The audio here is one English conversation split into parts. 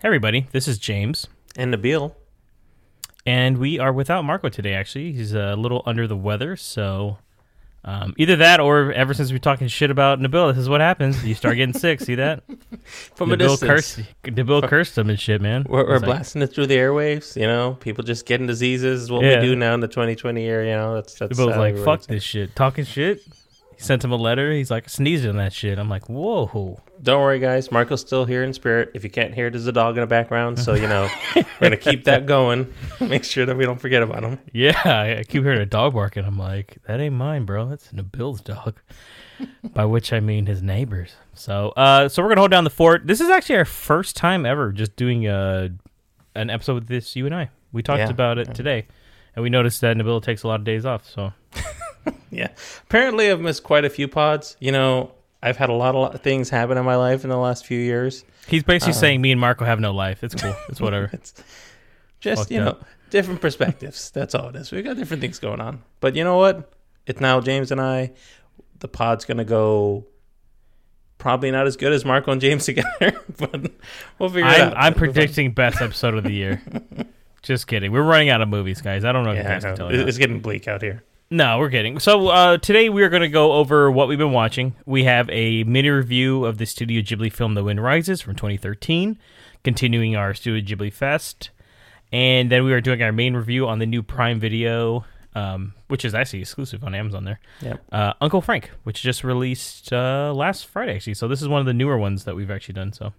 Hey everybody, this is James, And Nabil. and we are without Marco today. Actually, he's a little under the weather, so um, either that or ever since we're talking shit about Nabil, this is what happens. You start getting sick. See that? From a Nabil distance. cursed. Nabil cursed him and shit, man. We're, we're It's like, blasting it through the airwaves, you know. People just getting diseases is what Yeah. we do now in the 2020 year, you know. That's that's Nabil's like, "Fuck this shit," talking shit. He sent him a letter. He's like sneezing on that shit. I'm like, "Whoa." Don't worry, guys. Marco's still here in spirit. If you can't hear it, there's a dog in the background, so you know we're gonna keep that going. Make sure that we don't forget about him. Yeah, I keep hearing a dog barking. I'm like, that ain't mine, bro. That's Nabil's dog. By which I mean his neighbors. So, uh, so we're gonna hold down the fort. This is actually our first time ever just doing uh an episode with this you and I. We talked Yeah. about it today, and we noticed that Nabil takes a lot of days off. So, Yeah. Apparently, I've missed quite a few pods. You know, I've had a lot of things happen in my life in the last few years. he's basically Uh-huh. saying me and Marco have no life. It's cool. It's whatever. It's just Fucked you know up. different perspectives. That's all it is. We've got different things going on. But you know what? It's now James and I. The pod's gonna go. Probably not as good as Marco and James together, but we'll figure it I'm, out. I'm It'll be fun. predicting best episode of the year. Just kidding. We're running out of movies, guys. I don't know if you Yeah, guys I can know. tell. or it's getting bleak out here. No, we're kidding. So uh, today we are going to go over what we've been watching. We have a mini review of the Studio Ghibli film The Wind Rises from 2013, continuing our Studio Ghibli Fest, and then we are doing our main review on the new Prime Video, um, which is actually exclusive on Amazon. There, Yep. uh, Uncle Frank, which just released uh, last Friday actually. So this is one of the newer ones that we've actually done. So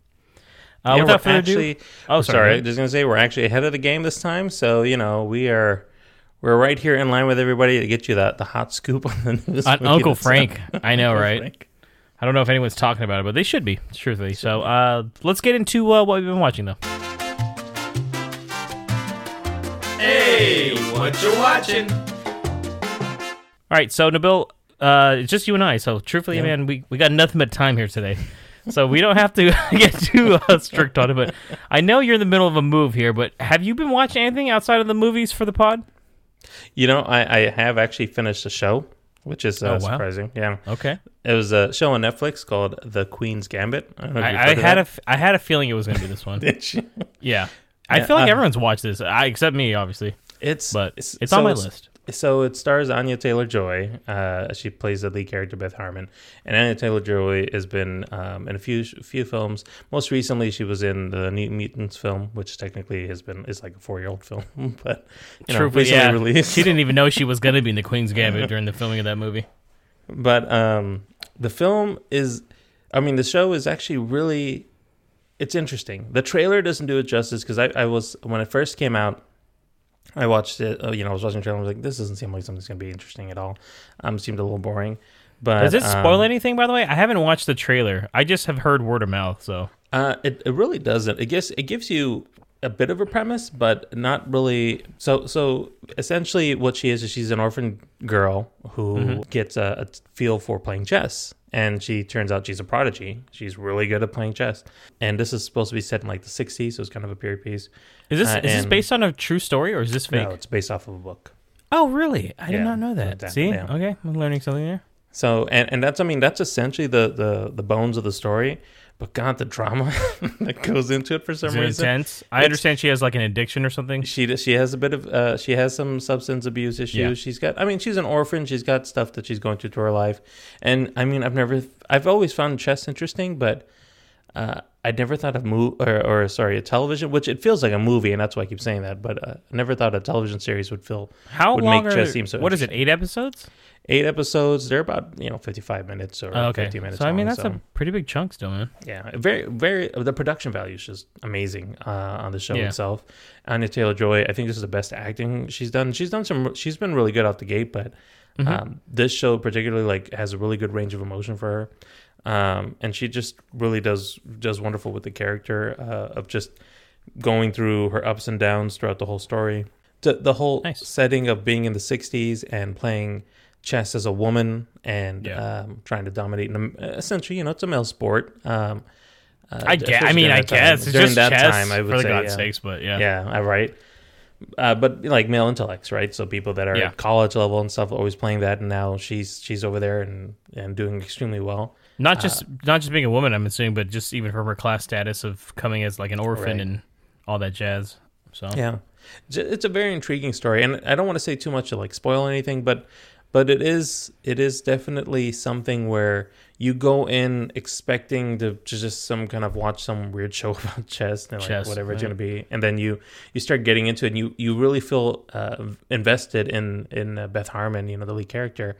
uh, Yeah, without further actually, ado, oh sorry, sorry, I was just gonna say we're actually ahead of the game this time. So you know we are. We're right here in line with everybody to get you the, the hot scoop on the news. on Uncle that's Frank. I know, right? Frank. I don't know if anyone's talking about it, but they should be, truthfully. So uh, let's get into uh, what we've been watching, though. Hey, what you watching? All right, so Nabil, uh, it's just you and I. So truthfully, Yeah. man, we, we got nothing but time here today. So we don't have to get too uh, strict on it. But I know you're in the middle of a move here, but have you been watching anything outside of the movies for the pod? You know, I, I have actually finished a show, which is uh, Oh, wow. surprising. Yeah, Okay. it was a show on Netflix called The Queen's Gambit. I don't know if I, I had a f- I had a feeling it was going to be this one. Yeah. I Yeah, feel like uh, everyone's watched this, I, except me, obviously. It's But it's, it's so on my list. So it stars Anya Taylor Joy. Uh, she plays the lead character Beth Harmon, and Anya Taylor Joy has been um, in a few few films. Most recently, she was in the New Mutants film, which technically has been is like a four year old film, but you know, Truthfully, recently yeah. released. She didn't even know she was going to be in the Queen's Gambit during the filming of that movie. But um, the film is, I mean, the show is actually really, it's interesting. The trailer doesn't do it justice because I, I was when it first came out, I watched it. Uh, you know, I was watching the trailer. I was like, this doesn't seem like something's gonna be interesting at all. Um, it seemed a little boring. But Does it spoil um, anything, by the way? I haven't watched the trailer. I just have heard word of mouth. So Uh, it, it really doesn't. It gives it gives you a bit of a premise, but not really. So so essentially, what she is is she's an orphan girl who Mm-hmm. gets a, a feel for playing chess, and she turns out she's a prodigy. She's really good at playing chess, and this is supposed to be set in like the '60s, so it's kind of a period piece. is this Uh, is this based on a true story or is this fake? No, it's based off of a book. Oh, really? I did not know that. that- See, yeah. okay, I'm learning something there. So and and that's I mean that's essentially the the the bones of the story. But God, the drama that goes into it for some it reason. intense? I understand she has like an addiction or something. She she has a bit of uh, she has some substance abuse issues. Yeah. She's got I mean she's an orphan. She's got stuff that she's going through to her life, and I mean I've never I've always found chess interesting, but uh, I never thought of mo or, or sorry a television, which it feels like a movie, and that's why I keep saying that. But uh, I never thought a television series would feel How would long make chess seem so What is it? Eight episodes? eight episodes. They're about you know fifty five minutes or Oh, okay. fifty minutes. So I mean, that's so. a pretty big chunk still, man. Yeah, very, very. The production value is just amazing uh, on the show Yeah. itself. Anya Taylor Joy, I think this is the best acting she's done. She's done some. She's been really good out the gate, but Mm-hmm. um, this show particularly like has a really good range of emotion for her, um, and she just really does does wonderful with the character uh, of just going through her ups and downs throughout the whole story. The, the whole Nice. setting of being in the '60s and playing chess as a woman and Yeah. um, trying to dominate in essentially, you know, it's a male sport. Um, uh, I guess. I mean, I that time. guess during just that chess time. I would for say, God's yeah. sakes, but yeah. Yeah, right. Uh, but like male intellects, right? So people that are Yeah. at college level and stuff always playing that, and now she's she's over there and and doing extremely well. Not just not just being a woman, I'm assuming, but just even from her class status of coming as like an orphan Right. and all that jazz. So Yeah, it's a very intriguing story, and I don't want to say too much to like spoil anything, but but it is it is definitely something where you go in expecting to, to just some kind of watch some weird show about chess and like Chess, whatever it's going to be, and then you you start getting into it, and you you really feel uh, invested in in uh, Beth Harmon, you know, the lead character.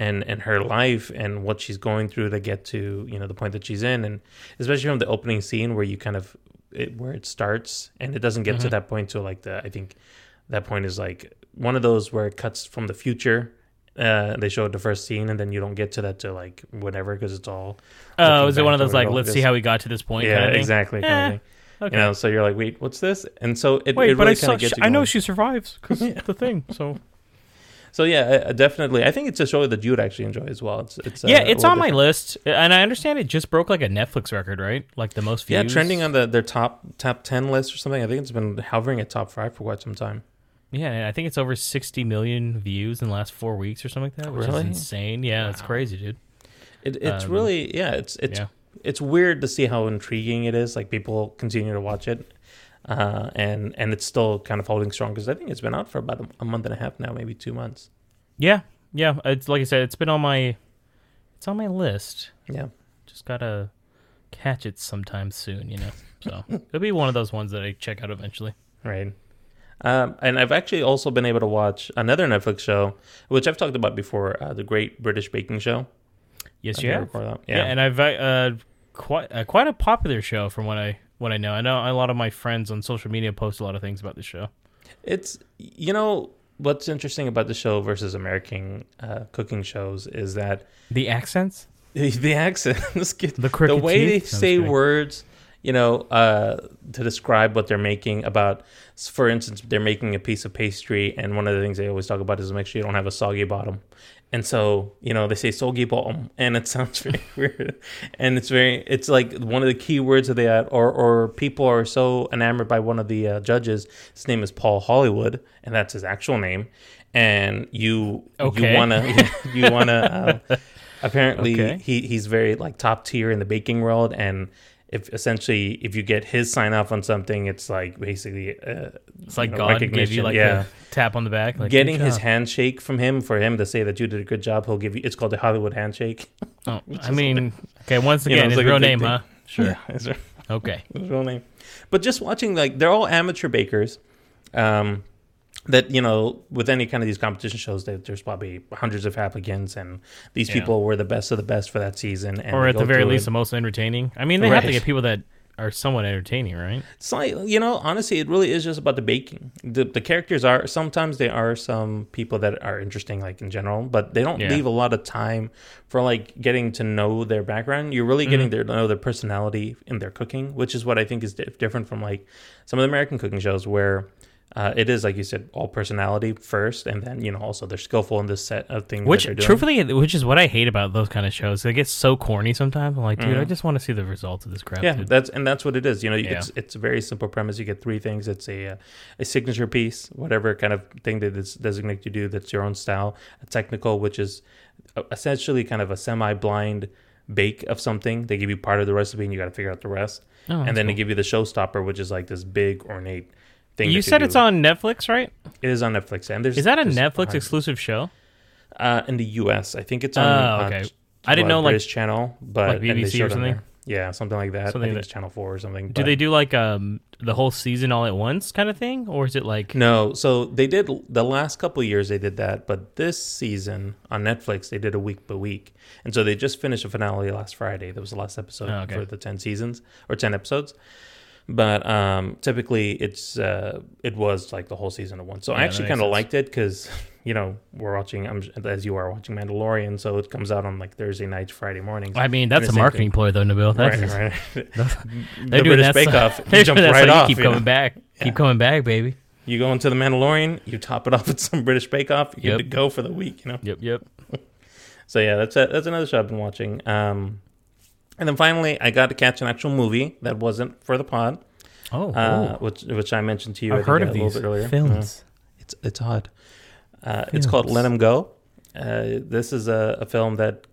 And, and her life and what she's going through to get to you know the point that she's in and especially from the opening scene where you kind of it, where it starts and it doesn't get to Mhm. that point to like the I think that point is like one of those where it cuts from the future. Uh, they showed the first scene and then you don't get to that to like whatever because it's all Oh, is it one of those like let's see how we got to this point? yeah kind of exactly kind Eh, of thing. Okay. You know, so you're like, wait, what's this? And so it, Wait, it but I saw. gets She, you I know she survives because the thing. So So yeah, uh, definitely. I think it's a show that you would actually enjoy as well. It's it's uh, yeah, a it's on my list, and I understand it just broke like a Netflix record, right? Like the most views. Yeah, trending on the their top top ten list or something. I think it's been hovering at top five for quite some time. Yeah, I think it's over 60 million views in the last four weeks or something like that, which Really? is insane. Yeah, it's crazy, dude. It, it's Um, really yeah. It's it's yeah. it's weird to see how intriguing it is. Like people continue to watch it, uh, and and it's still kind of holding strong because I think it's been out for about a, month and a half now, maybe two months. Yeah, yeah. It's like I said, it's been on my, it's on my list. Yeah, Just gotta catch it sometime soon, you know. So it'll be one of those ones that I check out eventually. right. Um, and I've actually also been able to watch another Netflix show, which I've talked about before, uh, the Great British Baking Show. Yes, you have. that? Yeah. and I've uh, quite uh, quite a popular show from what I what I know. I know a lot of my friends on social media post a lot of things about the show. It's you know what's interesting about the show versus American uh, cooking shows is that The accents, the accents get the the way they teeth? I'm say words you know uh to describe what they're making about for instance they're making a piece of pastry and one of the things they always talk about is make sure you don't have a soggy bottom and so you know they say bottom and it sounds very weird and it's very it's like one of the key words that they add or or people are so enamored by one of the uh, judges his name is paul hollywood and that's his actual name and you Okay. you want to you want to uh, apparently Okay. he he's very like top tier in the baking world and if essentially if you get his sign off on something it's like basically uh, It's like you know, God gave you like yeah a tap on the back. Like, getting his handshake from him for him to say that you did a good job he'll give you it's called the hollywood handshake Oh, I mean, okay. Once You know, again, his like real name, thing. huh? Sure. yeah it's his Okay. real name but just watching like they're all amateur bakers um that you know with any kind of these competition shows that there's probably hundreds of applicants and these Yeah. people were the best of the best for that season and or at the very least, it. the most entertaining. I mean, they have to Right. get people that are somewhat entertaining, right? It's like you know, honestly, it really is just about the baking. The the characters are sometimes they are some people that are interesting, like in general, but they don't Yeah. leave a lot of time for like getting to know their background. You're really getting Mm-hmm. to know their personality in their cooking, which is what I think is di- different from like some of the American cooking shows where. Uh, it is like you said, all personality first, and then you know also they're skillful in this set of things. Which, that they're doing. truthfully, which is what I hate about those kind of shows. They get so corny sometimes. I'm like, dude, I Mhm. just want to see the results of this crap. Yeah, dude. that's and that's what it is. You know, Yeah. it's it's a very simple premise. You get three things. It's a uh, a signature piece, whatever kind of thing that is designated you do. That's your own style. A technical, which is uh, essentially kind of a semi-blind bake of something. They give you part of the recipe, and you got to figure out the rest. Oh, and then they give you the showstopper, which is like this big ornate thing. You said it's on Netflix, right? It is on Netflix, and there's Is that a Netflix exclusive show? Uh, in the U.S., I think it's on. Oh, okay. ch- I didn't know, like- British channel, but like BBC or something? Yeah, something like that. Something I think that- it's Channel Four or something. Do but- they do like um the whole season all at once kind of thing, or is it like No, so they did the last couple of years they did that, but this season on Netflix they did a week by week, and so they just finished a finale last Friday. That was the last episode Oh, okay. for the ten seasons or ten episodes. But um, typically it's uh, it was like the whole season at once. So I Yeah, that actually kind of liked it because you know we're watching I'm, as you are watching Mandalorian, so it comes out on like Thursday nights, Friday mornings. I mean, that's a marketing ploy, though, Nabil. That's right, right. they're the doing British Bake Off, they're jump right so off. keep you know? coming back, Yeah. keep coming back, baby. You go into the Mandalorian, you top it off with some British Bake Off, you're Yep. good to go for the week, you know. Yep, yep. So yeah, that's a, that's another show I've been watching. Um, and then finally, I got to catch an actual movie that wasn't for the pod, Oh, uh, which which I mentioned to you. I I've heard of these bit earlier. films. Yeah. It's it's odd. Uh, it's called Let Him Go. Uh, this is a, a film that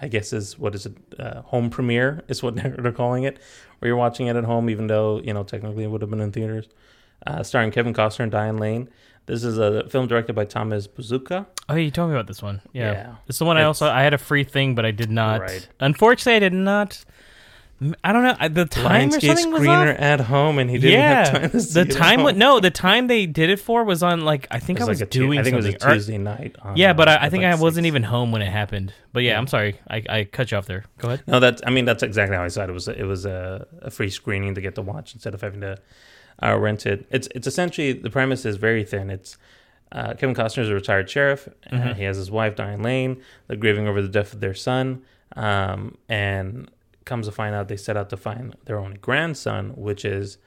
I guess is what is it? Uh, home premiere is what they're, they're calling it, where you're watching it at home, even though you know technically it would have been in theaters. Uh, starring Kevin Costner and Diane Lane. This is a film directed by Thomas Bezucha. Oh, you told me about this one. Yeah, Yeah. this is the one I also I had a free thing, but I did not. Right. Unfortunately, I did not. I don't know I- the time or Lionsgate something was screener at home, and he didn't yeah, have time to see the time. wa- home. No, the time they did it for was on like I think It I was like a doing I think something. it was a Tuesday night. on, yeah, but uh, I, I think like I wasn't six. even home when it happened. But yeah, Yeah. I'm sorry, I, I cut you off there. Go ahead. No, that's. I mean, that's exactly how I saw it. It was. It was a, a free screening to get to watch instead of having to uh, rent it. It's. It's essentially the premise is very thin. It's uh, Kevin Costner is a retired sheriff. Uh, Mhm. he has his wife Diane Lane. They're grieving over the death of their son, um, and comes to find out they set out to find their only grandson, which is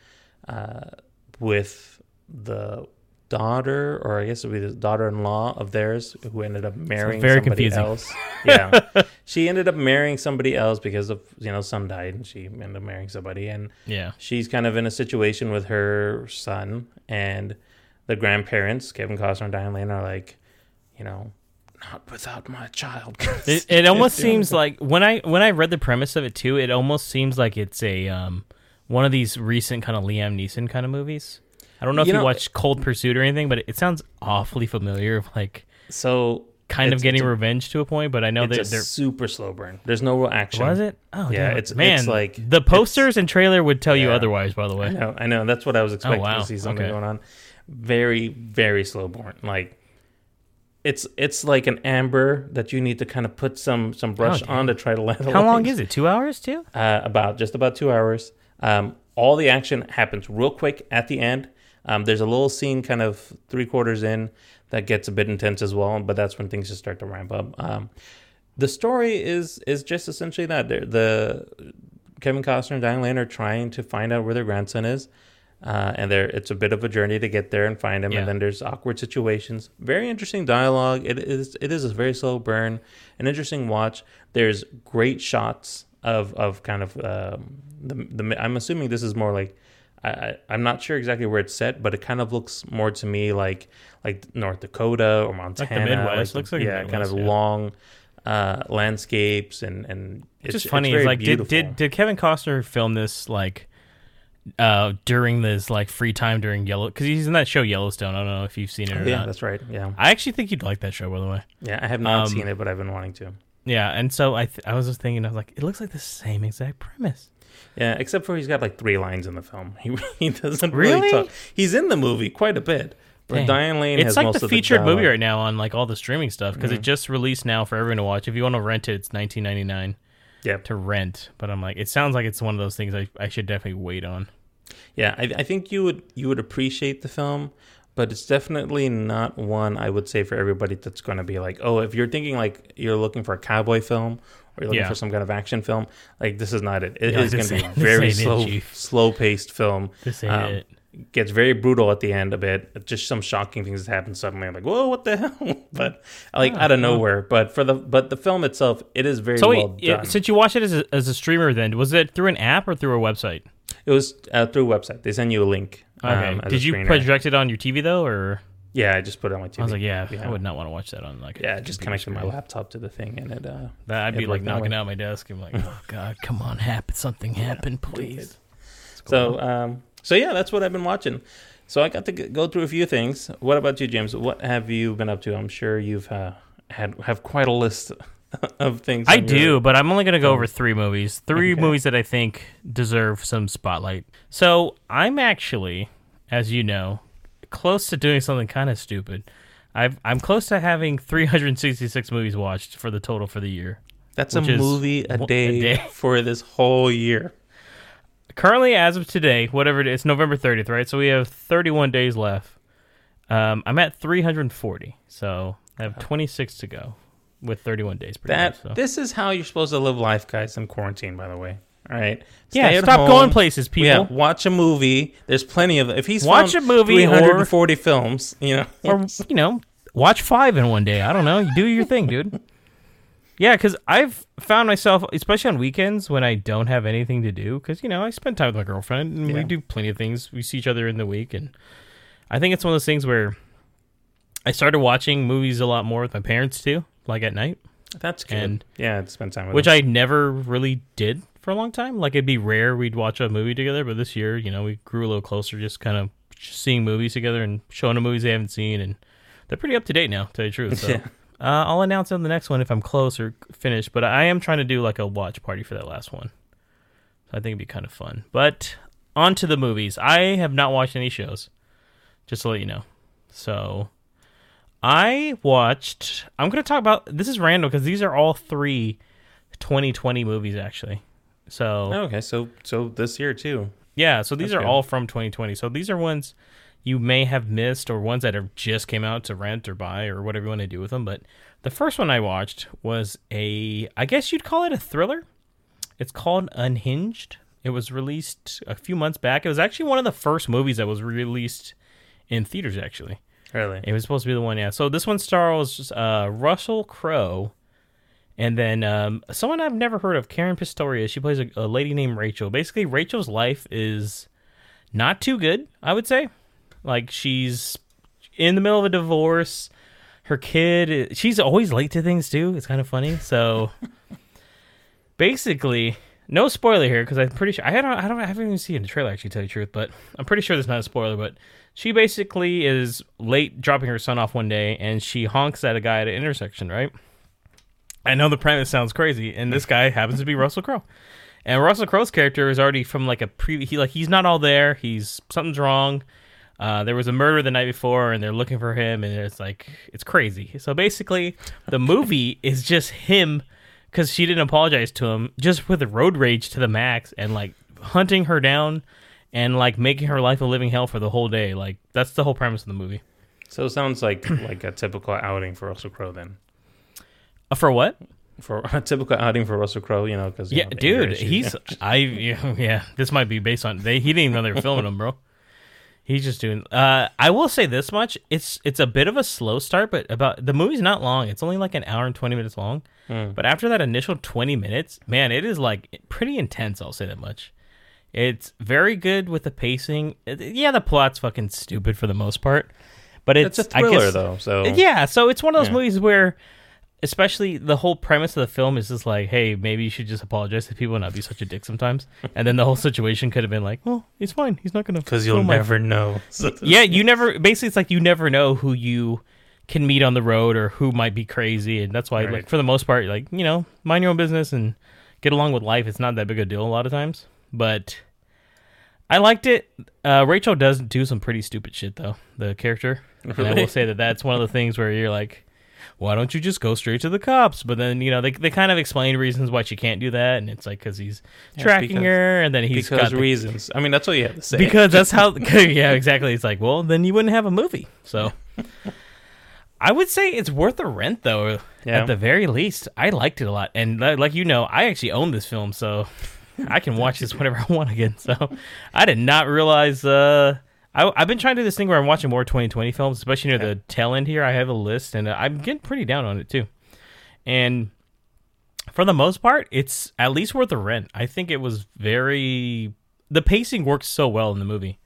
uh, with the daughter, or I guess it would be the daughter-in-law of theirs, who ended up marrying very somebody confusing. else. Yeah, she ended up marrying somebody else because of you know son died, and she ended up marrying somebody, and Yeah, she's kind of in a situation with her son and the grandparents, Kevin Costner and Diane Lane, are like, you know, not without my child. it, it almost seems like when I when I read the premise of it too, it almost seems like it's a um one of these recent kind of Liam Neeson kind of movies. I don't know if You you, know- watched Cold Pursuit or anything, but it sounds awfully familiar. Like so kind of getting revenge to a point, but I know that they're super slow burn. There's no real action. was it? Oh Yeah, damn it's- man. it's like- the posters and trailer would tell you otherwise. By the I way, know, I know. That's what I was expecting wow. to see something Okay. going on. Very, very slow burn. Like it's it's like an amber that you need to kind of put some some brush damn. on to try to let. how long is it? Two hours too? uh, about just about two hours. Um, all the action happens real quick at the end. Um, there's a little scene kind of three quarters in that gets a bit intense as well, but that's when things just start to ramp up. Um, the story is is just essentially that They're- the Kevin Costner and Diane Lane are trying to find out where their grandson is, uh, and there it's a bit of a journey to get there and find him. Yeah. And then there's awkward situations. Very interesting dialogue. It is it is a very slow burn, an interesting watch. There's great shots of of kind of um, the the. I'm assuming this is more like. I, I'm not sure exactly where it's set, but it kind of looks more to me like like North Dakota or Montana. The Midwest. the- Looks like yeah, kind of yeah. long uh, landscapes and and It's just funny. It's like, did, did did Kevin Costner film this like uh during this like free time during Yellow? Because he's in that show Yellowstone. I don't know if you've seen it or yeah, not. that's right. Yeah, I actually think you'd like that show, by the way. yeah. I have not Um, seen it, but I've been wanting to. Yeah, and so I th- I was just thinking, I was like, it looks like the same exact premise. Yeah, except for he's got like three lines in the film. He he doesn't really, Really? talk. He's in the movie quite a bit. But Dang. Diane Lane It's has like most the of featured movie right now on like all the streaming stuff because it Mhm. just released now for everyone to watch. If you want to rent it, it's nineteen ninety nine Yeah, to rent. But I'm like, it sounds like it's one of those things I, I should definitely wait on. yeah. I, I think you would you would appreciate the film, but it's definitely not one I would say for everybody that's going to be like, oh, if you're thinking like you're looking for a cowboy film or you're looking Yeah. for some kind of action film, like this is not it. It Yeah, is going to be a very it, slow, slow-paced film. This ain't Um, it. gets very brutal at the end a bit. Just some shocking things that happen suddenly. I'm like, whoa, what the hell? But like Oh, out of nowhere. But for the but the film itself, it is very So well yeah, done. since you watched it as a, as a streamer, then was it through an app or through a website? it was uh, through a website. They send you a link. Okay. um, Did you project it on your TV though, or Yeah, I just put it on my TV. I was like, yeah, Yeah. I would not want to watch that on like. a yeah, just connected my laptop to the thing, and it. Uh, That I'd be like knocking out my desk. I'm like, oh god, come on, happen something happen, please. so um, so yeah, that's what I've been watching. So I got to go through a few things. What about you, James? What have you been up to? I'm sure you've uh, had have quite a list of things. I do, your- but I'm only going to go over three movies. Three Okay. movies that I think deserve some spotlight. So I'm actually, as you know, close to doing something kind of stupid. I've, I'm close to having 366 movies watched for the total for the year. That's a movie a one- a day, day. for this whole year. Currently, as of today, whatever it is, it's November 30th, right? So we have 31 days left. Um, I'm at 340, so I have 26 to go with 31 days. Pretty That much, so. this is how you're supposed to live life, guys, in quarantine. By the way, all right. yeah, Stay stop home. going places, people. Yeah, watch a movie. There's plenty of. If he's Watch a movie or- 340 films, you know, or you know, watch five in one day. I don't know. You do your thing, dude. Yeah, because I've found myself, especially on weekends when I don't have anything to do, because you know I spend time with my girlfriend and we do plenty of things. We see each other in the week, and I think it's one of those things where I started watching movies a lot more with my parents too, like at night. That's good. And- yeah, spend time with which them. I never really did for a long time. Like it'd be rare we'd watch a movie together, but this year, you know, we grew a little closer, just kind of seeing movies together and showing them movies they haven't seen, and they're pretty up to date now, to tell you the truth. So Yeah. uh, I'll announce on the next one if I'm close or finished. But I am trying to do like a watch party for that last one. So I think it'd be kind of fun. But on to the movies. I have not watched any shows, just to let you know. So I watched. I'm going to talk about. This is random because these are all three 2020 movies actually. So Oh, okay, so so this year too. yeah, so these That's are good. all from 2020. So these are ones you may have missed or ones that have just came out to rent or buy or whatever you want to do with them. But the first one I watched was a, I guess you'd call it a thriller. It's called Unhinged. It was released a few months back. It was actually one of the first movies that was released in theaters. Actually, Really? it was supposed to be the one. Yeah. So this one stars uh, Russell Crowe. And then um, someone I've never heard of, Caren Pistorius. She plays a, a lady named Rachel. Basically, Rachel's life is not too good, I would say. Like she's in the middle of a divorce. Her kid, she's always late to things too. It's kind of funny. So basically, no spoiler here because I'm pretty sure I don't, I don't, I haven't even seen the trailer actually. To tell you the truth, but I'm pretty sure there's not a spoiler. But she basically is late dropping her son off one day, and she honks at a guy at an intersection, right? I know the premise sounds crazy, and this guy happens to be Russell Crowe. And Russell Crowe's character is already from like a pre. He like he's not all there. He's something's wrong. Uh, there was a murder the night before, and they're looking for him, and it's like it's crazy. So basically, the movie is just him because she didn't apologize to him, just with a road rage to the max, and like hunting her down, and like making her life a living hell for the whole day. Like that's the whole premise of the movie. So it sounds like like a typical outing for Russell Crowe then. Uh, for what? For a typical outing for Russell Crowe, you know, because Yeah, dude, he's I yeah. This might be based on they. He didn't even know they were filming him, bro. He's just doing. Uh, I will say this much: it's it's a bit of a slow start, but about the movie's not long. It's only like an hour and twenty minutes long. Hmm. But after that initial twenty minutes, man, it is like pretty intense. I'll say that much. It's very good with the pacing. It- yeah, the plot's fucking stupid for the most part, but it's, it's a I thriller guess- though. So yeah, so it's one of those Yeah. movies where, especially the whole premise of the film is just like, hey, maybe you should just apologize to people and not be such a dick sometimes. and then the whole situation could have been like, well, he's fine. He's not gonna. because you'll film my-" never know. Yeah, you never. Basically, it's like you never know who you can meet on the road or who might be crazy, and that's why, Right. like, for the most part, like you know, mind your own business and get along with life. It's not that big a deal a lot of times, but. I liked it. Uh, Rachel does do some pretty stupid shit though. The character, and I will say that that's one of the things where you're like, why don't you just go straight to the cops? But then you know they they kind of explain reasons why she can't do that, and it's like because he's Yeah, tracking because- her, and then he's because got the- reasons. I mean, that's all you have to say. because that's how yeah exactly. It's like well then you wouldn't have a movie. So I would say it's worth the rent though. Yeah. At the very least, I liked it a lot, and li- like you know, I actually own this film, so I can watch this whenever I want again. So I did not realize. Uh, I, I've been trying to do this thing where I'm watching more 2020 films, especially near the tail end here. I have a list, and I'm getting pretty down on it too. And for the most part, it's at least worth the rent. I think it was very. The pacing works so well in the movie.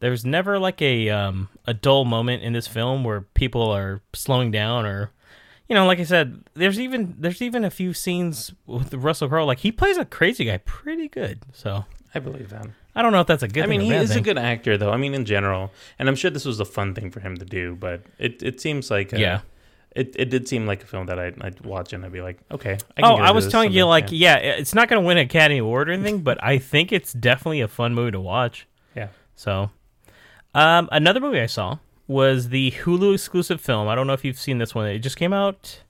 There's never like a um, a dull moment in this film where people are slowing down or you know, like I said, there's even there's even a few scenes with Russell Crowe. Like he plays a crazy guy pretty good. So I believe that. I don't know if that's a good. I mean, thing he is a good actor, though. I mean, in general, and I'm sure this was a fun thing for him to do. But it, it seems like uh, Yeah. it, it did seem like a film that I'd, I'd watch and I'd be like, okay. I Oh, I was telling you, like, yeah, it's not going to win an Academy Award or anything, but I think it's definitely a fun movie to watch. yeah, So, um, another movie I saw was the Hulu exclusive film. I don't know if you've seen this one. It just came out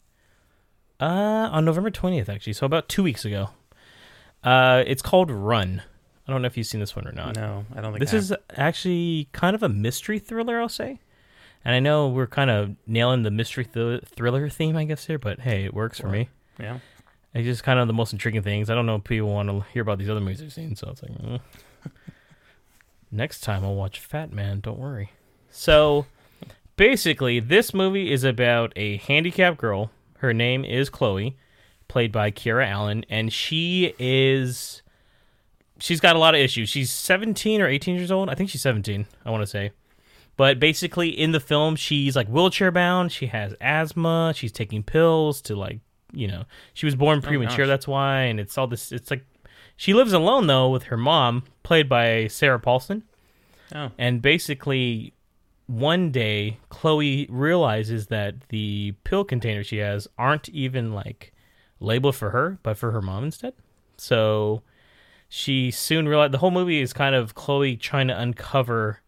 uh, on November 20th, actually, so about two weeks ago. Uh, it's called Run. I don't know if you've seen this one or not. no, I don't think This I is actually kind of a mystery thriller, I'll say. And I know we're kind of nailing the mystery th- thriller theme, I guess, here, but hey, it works for me. yeah. It's just kind of the most intriguing things. I don't know if people want to hear about these other movies I've seen, so it's like, mm. next time I'll watch Fat Man. Don't worry. So, basically, this movie is about a handicapped girl. Her name is Chloe, played by Kiera Allen, and she is. She's got a lot of issues. She's 17 or 18 years old. I think she's 17. I want to say. But basically, in the film, she's like wheelchair bound. She has asthma. She's taking pills to like you know she was born oh, premature. gosh. that's why, and it's all this. It's like she lives alone though with her mom, played by Sarah Paulson, Oh, and basically one day Chloe realizes that the pill containers she has aren't even like labeled for her, but for her mom instead. So she soon realized the whole movie is kind of Chloe trying to uncover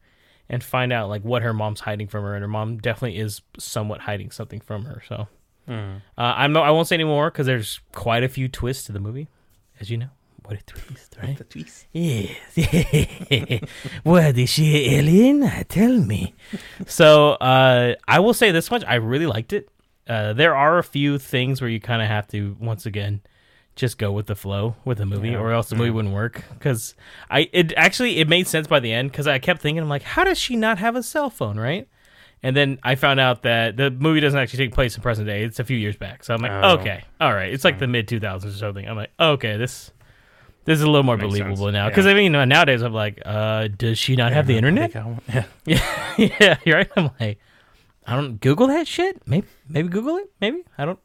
and find out like what her mom's hiding from her, and her mom definitely is somewhat hiding something from her. So Hmm. uh, I'm no, I won't say any more because there's quite a few twists to the movie, as you know. What a twist, right? the twist. Yes. what is she an alien? Tell me. So uh, I will say this much: I really liked it. Uh, there are a few things where you kind of have to once again just go with the flow with the movie, Yeah. or else the movie wouldn't work. Because I it actually it made sense by the end because I kept thinking I'm like, how does she not have a cell phone, right? And then I found out that the movie doesn't actually take place in present day; it's a few years back. So I'm like, Oh. okay, all right, it's like the mid 2000s or something. I'm like, okay, this this is a little more Makes believable sense. now. Yeah. Because I mean, you know, nowadays I'm like, uh, does she not have the internet? Yeah. Yeah, yeah, you're right. I'm like, I don't Google that shit. Maybe, maybe Google it. Maybe I don't.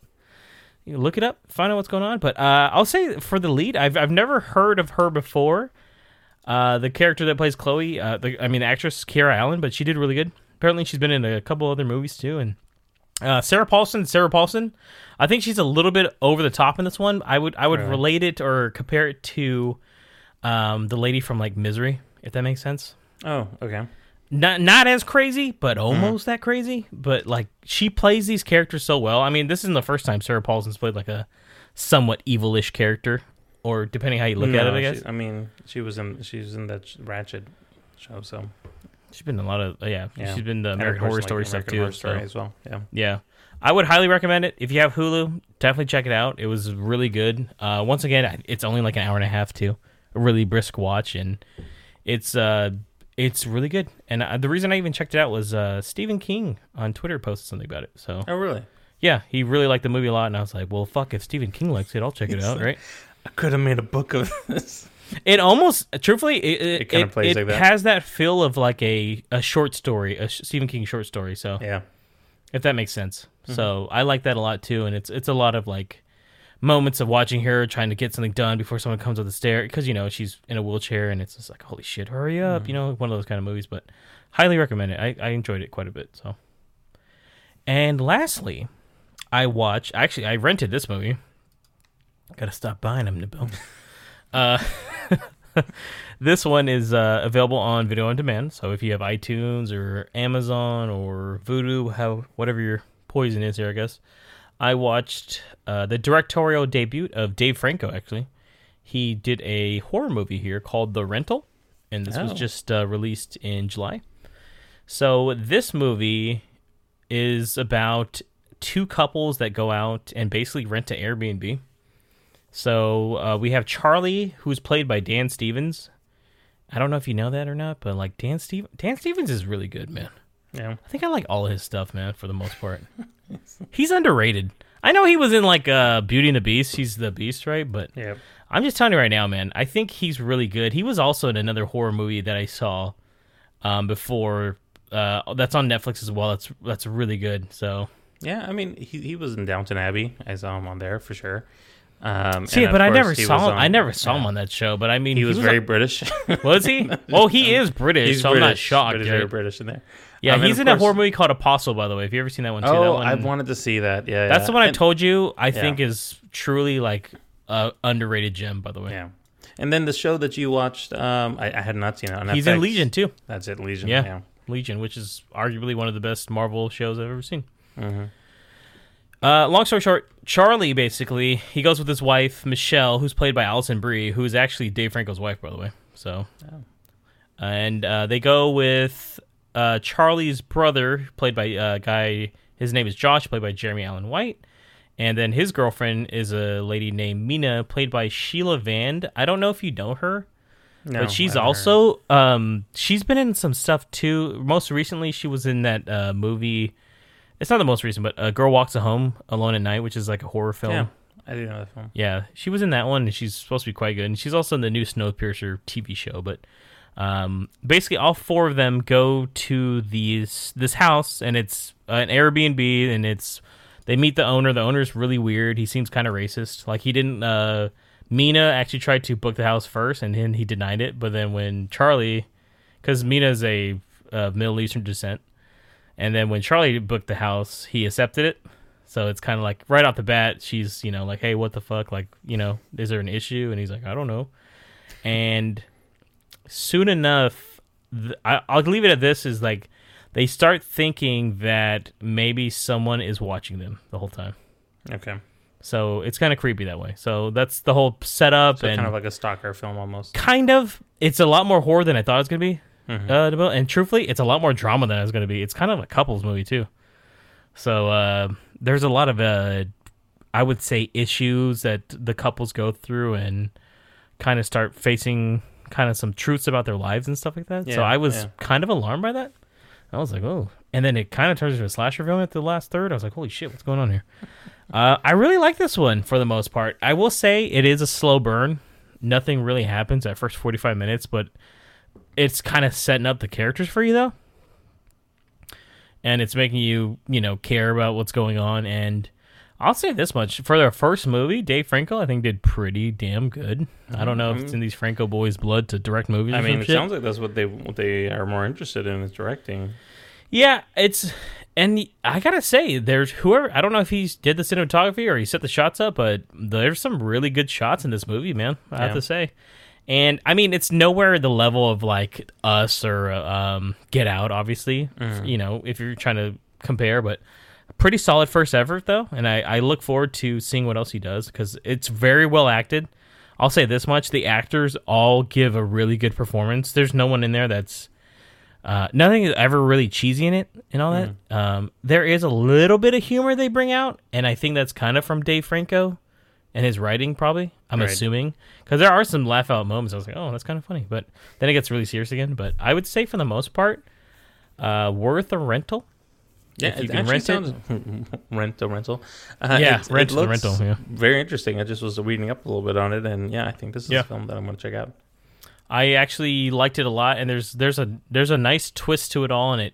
You look it up, find out what's going on. But uh, I'll say for the lead, I've I've never heard of her before. Uh, the character that plays Chloe, uh, the, I mean, the actress Kiera Allen, but she did really good. Apparently, she's been in a couple other movies too. And uh, Sarah Paulson, Sarah Paulson, I think she's a little bit over the top in this one. I would I would Right. relate it or compare it to um, the lady from like Misery, if that makes sense Oh, okay. Not not as crazy, but almost that crazy. But like she plays these characters so well. I mean, this isn't the first time Sarah Paulson's played like a somewhat evilish character, or depending how you look at it, I guess. she- I mean, she was in she was in that Ratched show, so she's been in a lot of yeah, Yeah. She's been the American Horror like, Story stuff American too. Horror Story so, as well. Yeah. yeah, I would highly recommend it if you have Hulu. Definitely check it out. It was really good. Uh, once again, it's only like an hour and a half too. A really brisk watch, and it's uh it's really good. And uh, the reason I even checked it out was uh Stephen King on Twitter posted something about it. So Oh, really? Yeah, he really liked the movie a lot, and I was like, "Well, fuck, if Stephen King likes it, I'll check it out." Right? I could have made a book of this. It almost, truthfully, it it, It kinda plays it like that. has that feel of like a a short story, a Sh- Stephen King short story. So Yeah. if that makes sense, Mm-hmm. so I like that a lot too, and it's it's a lot of like moments of watching her trying to get something done before someone comes up the stair because you know she's in a wheelchair, and it's just like, holy shit, hurry up, Mm-hmm. you know, one of those kind of movies. But highly recommend it. I I enjoyed it quite a bit. So, and lastly, I watched. Actually, I rented this movie. Gotta stop buying them, Nabil. uh, this one is uh, available on video on demand. So if you have iTunes or Amazon or Vudu, how whatever your poison is here, I guess. I watched uh, the directorial debut of Dave Franco. Actually, he did a horror movie here called The Rental, and this was Oh. just uh, released in July. So this movie is about two couples that go out and basically rent an Airbnb. So uh, we have Charlie, who's played by Dan Stevens. I don't know if you know that or not, but like Dan Steve Dan Stevens is really good, man. Yeah. I think I like all of his stuff, man, for the most part. He's underrated. I know he was in like uh, Beauty and the Beast. He's the Beast, right? But Yeah. I'm just telling you right now, man. I think he's really good. He was also in another horror movie that I saw um, before. Uh, that's on Netflix as well. That's that's really good. So Yeah. I mean, he he was in Downton Abbey. I saw him on there for sure. Um, see, but I never saw him. on- I never saw yeah. him on that show. But I mean, He was very British. was he? Oh, he is British, He's so I'm not shocked. He's very British in there. Yeah, Um, he's in a horror movie called Apostle. By the way, have you ever seen that one too? that Oh, one, I've wanted to see that. Yeah. That's yeah. the one I And- told you. I Yeah. think is truly like a underrated gem. By the way, Yeah. And then the show that you watched, um, I, I had not seen it on he's in Legion too. That's it, Legion. Yeah. Yeah. Legion, which is arguably one of the best Marvel shows I've ever seen. Mhm. Uh, long story short, Charlie basically he goes with his wife Michelle, who's played by Alison Brie, who is actually Dave Franco's wife, by the way. So, Oh. and uh, they go with uh, Charlie's brother, played by a guy. His name is Josh, played by Jeremy Allen White, and then his girlfriend is a lady named Mina, played by Sheila Vand. I don't know if you know her No, but she's I haven't heard. also um she's been in some stuff too. Most recently, she was in that uh, movie. It's not the most recent, but a girl walks a home alone at night, which is like a horror film. Yeah. I do know that film. Yeah, she was in that one, and she's supposed to be quite good. And she's also in the new Snowpiercer TV show. But um, basically, all four of them go to these this house, and it's an Airbnb, and it's they meet the owner. The owner's really weird. He seems kind of racist. Like he didn't. uh Mina actually tried to book the house first, and then he denied it. But then when Charlie, because Mina is a uh, Middle Eastern descent, and then when Charlie booked the house, he accepted it. So it's kind of like right off the bat, she's you know like, hey, what the fuck? Like, you know, is there an issue? And he's like, I don't know. And soon enough, th- I, I'll leave it at this: is like they start thinking that maybe someone is watching them the whole time. Okay. So it's kind of creepy that way. So that's the whole setup So and kind of like a stalker film almost. kind of. It's a lot more horror than I thought it was gonna be. Mhm. Uh, to build- and truthfully, it's a lot more drama than it was gonna be. It's kind of a couples movie too. So uh, there's a lot of uh, I would say issues that the couples go through and kind of start facing kind of some truths about their lives and stuff like that. so I was yeah. kind of alarmed by that. I was like, oh, and then it kind of turns into a slasher film at the last third. I was like, holy shit, what's going on here? Uh, I really like this one for the most part. I will say it is a slow burn. Nothing really happens at first 45 minutes, but it's kind of setting up the characters for you though. And it's making you, you know, care about what's going on. And I'll say this much for their first movie, Dave Franco, I think did pretty damn good. I don't know if it's in these Franco boys' blood to direct movies. Or I mean, it shit. sounds like that's what they what they are more interested in is directing. Yeah, it's and I gotta say, there's whoever I don't know if he did the cinematography or he set the shots up, but there's some really good shots in this movie, man. I have to say, and I mean, it's nowhere the level of like Us or um, Get Out, obviously. You know, if you're trying to compare, but pretty solid first effort though, and I, I look forward to seeing what else he does because it's very well acted. I'll say this much: the actors all give a really good performance. There's no one in there that's uh, nothing is ever really cheesy in it and all that. Um, there is a little bit of humor they bring out, and I think that's kind of from Dave Franco and his writing, probably. I'm Right. assuming because there are some laugh out moments. I was like, oh, that's kind of funny, but then it gets really serious again. But I would say for the most part, uh, worth a rental. Yeah, If you it can rent it. sounds rent a rental. Uh, Yeah, it, rent it the rental, yeah. very interesting. I just was reading up a little bit on it, and yeah, I think this is Yeah. a film that I'm going to check out. I actually liked it a lot, and there's there's a there's a nice twist to it all, and it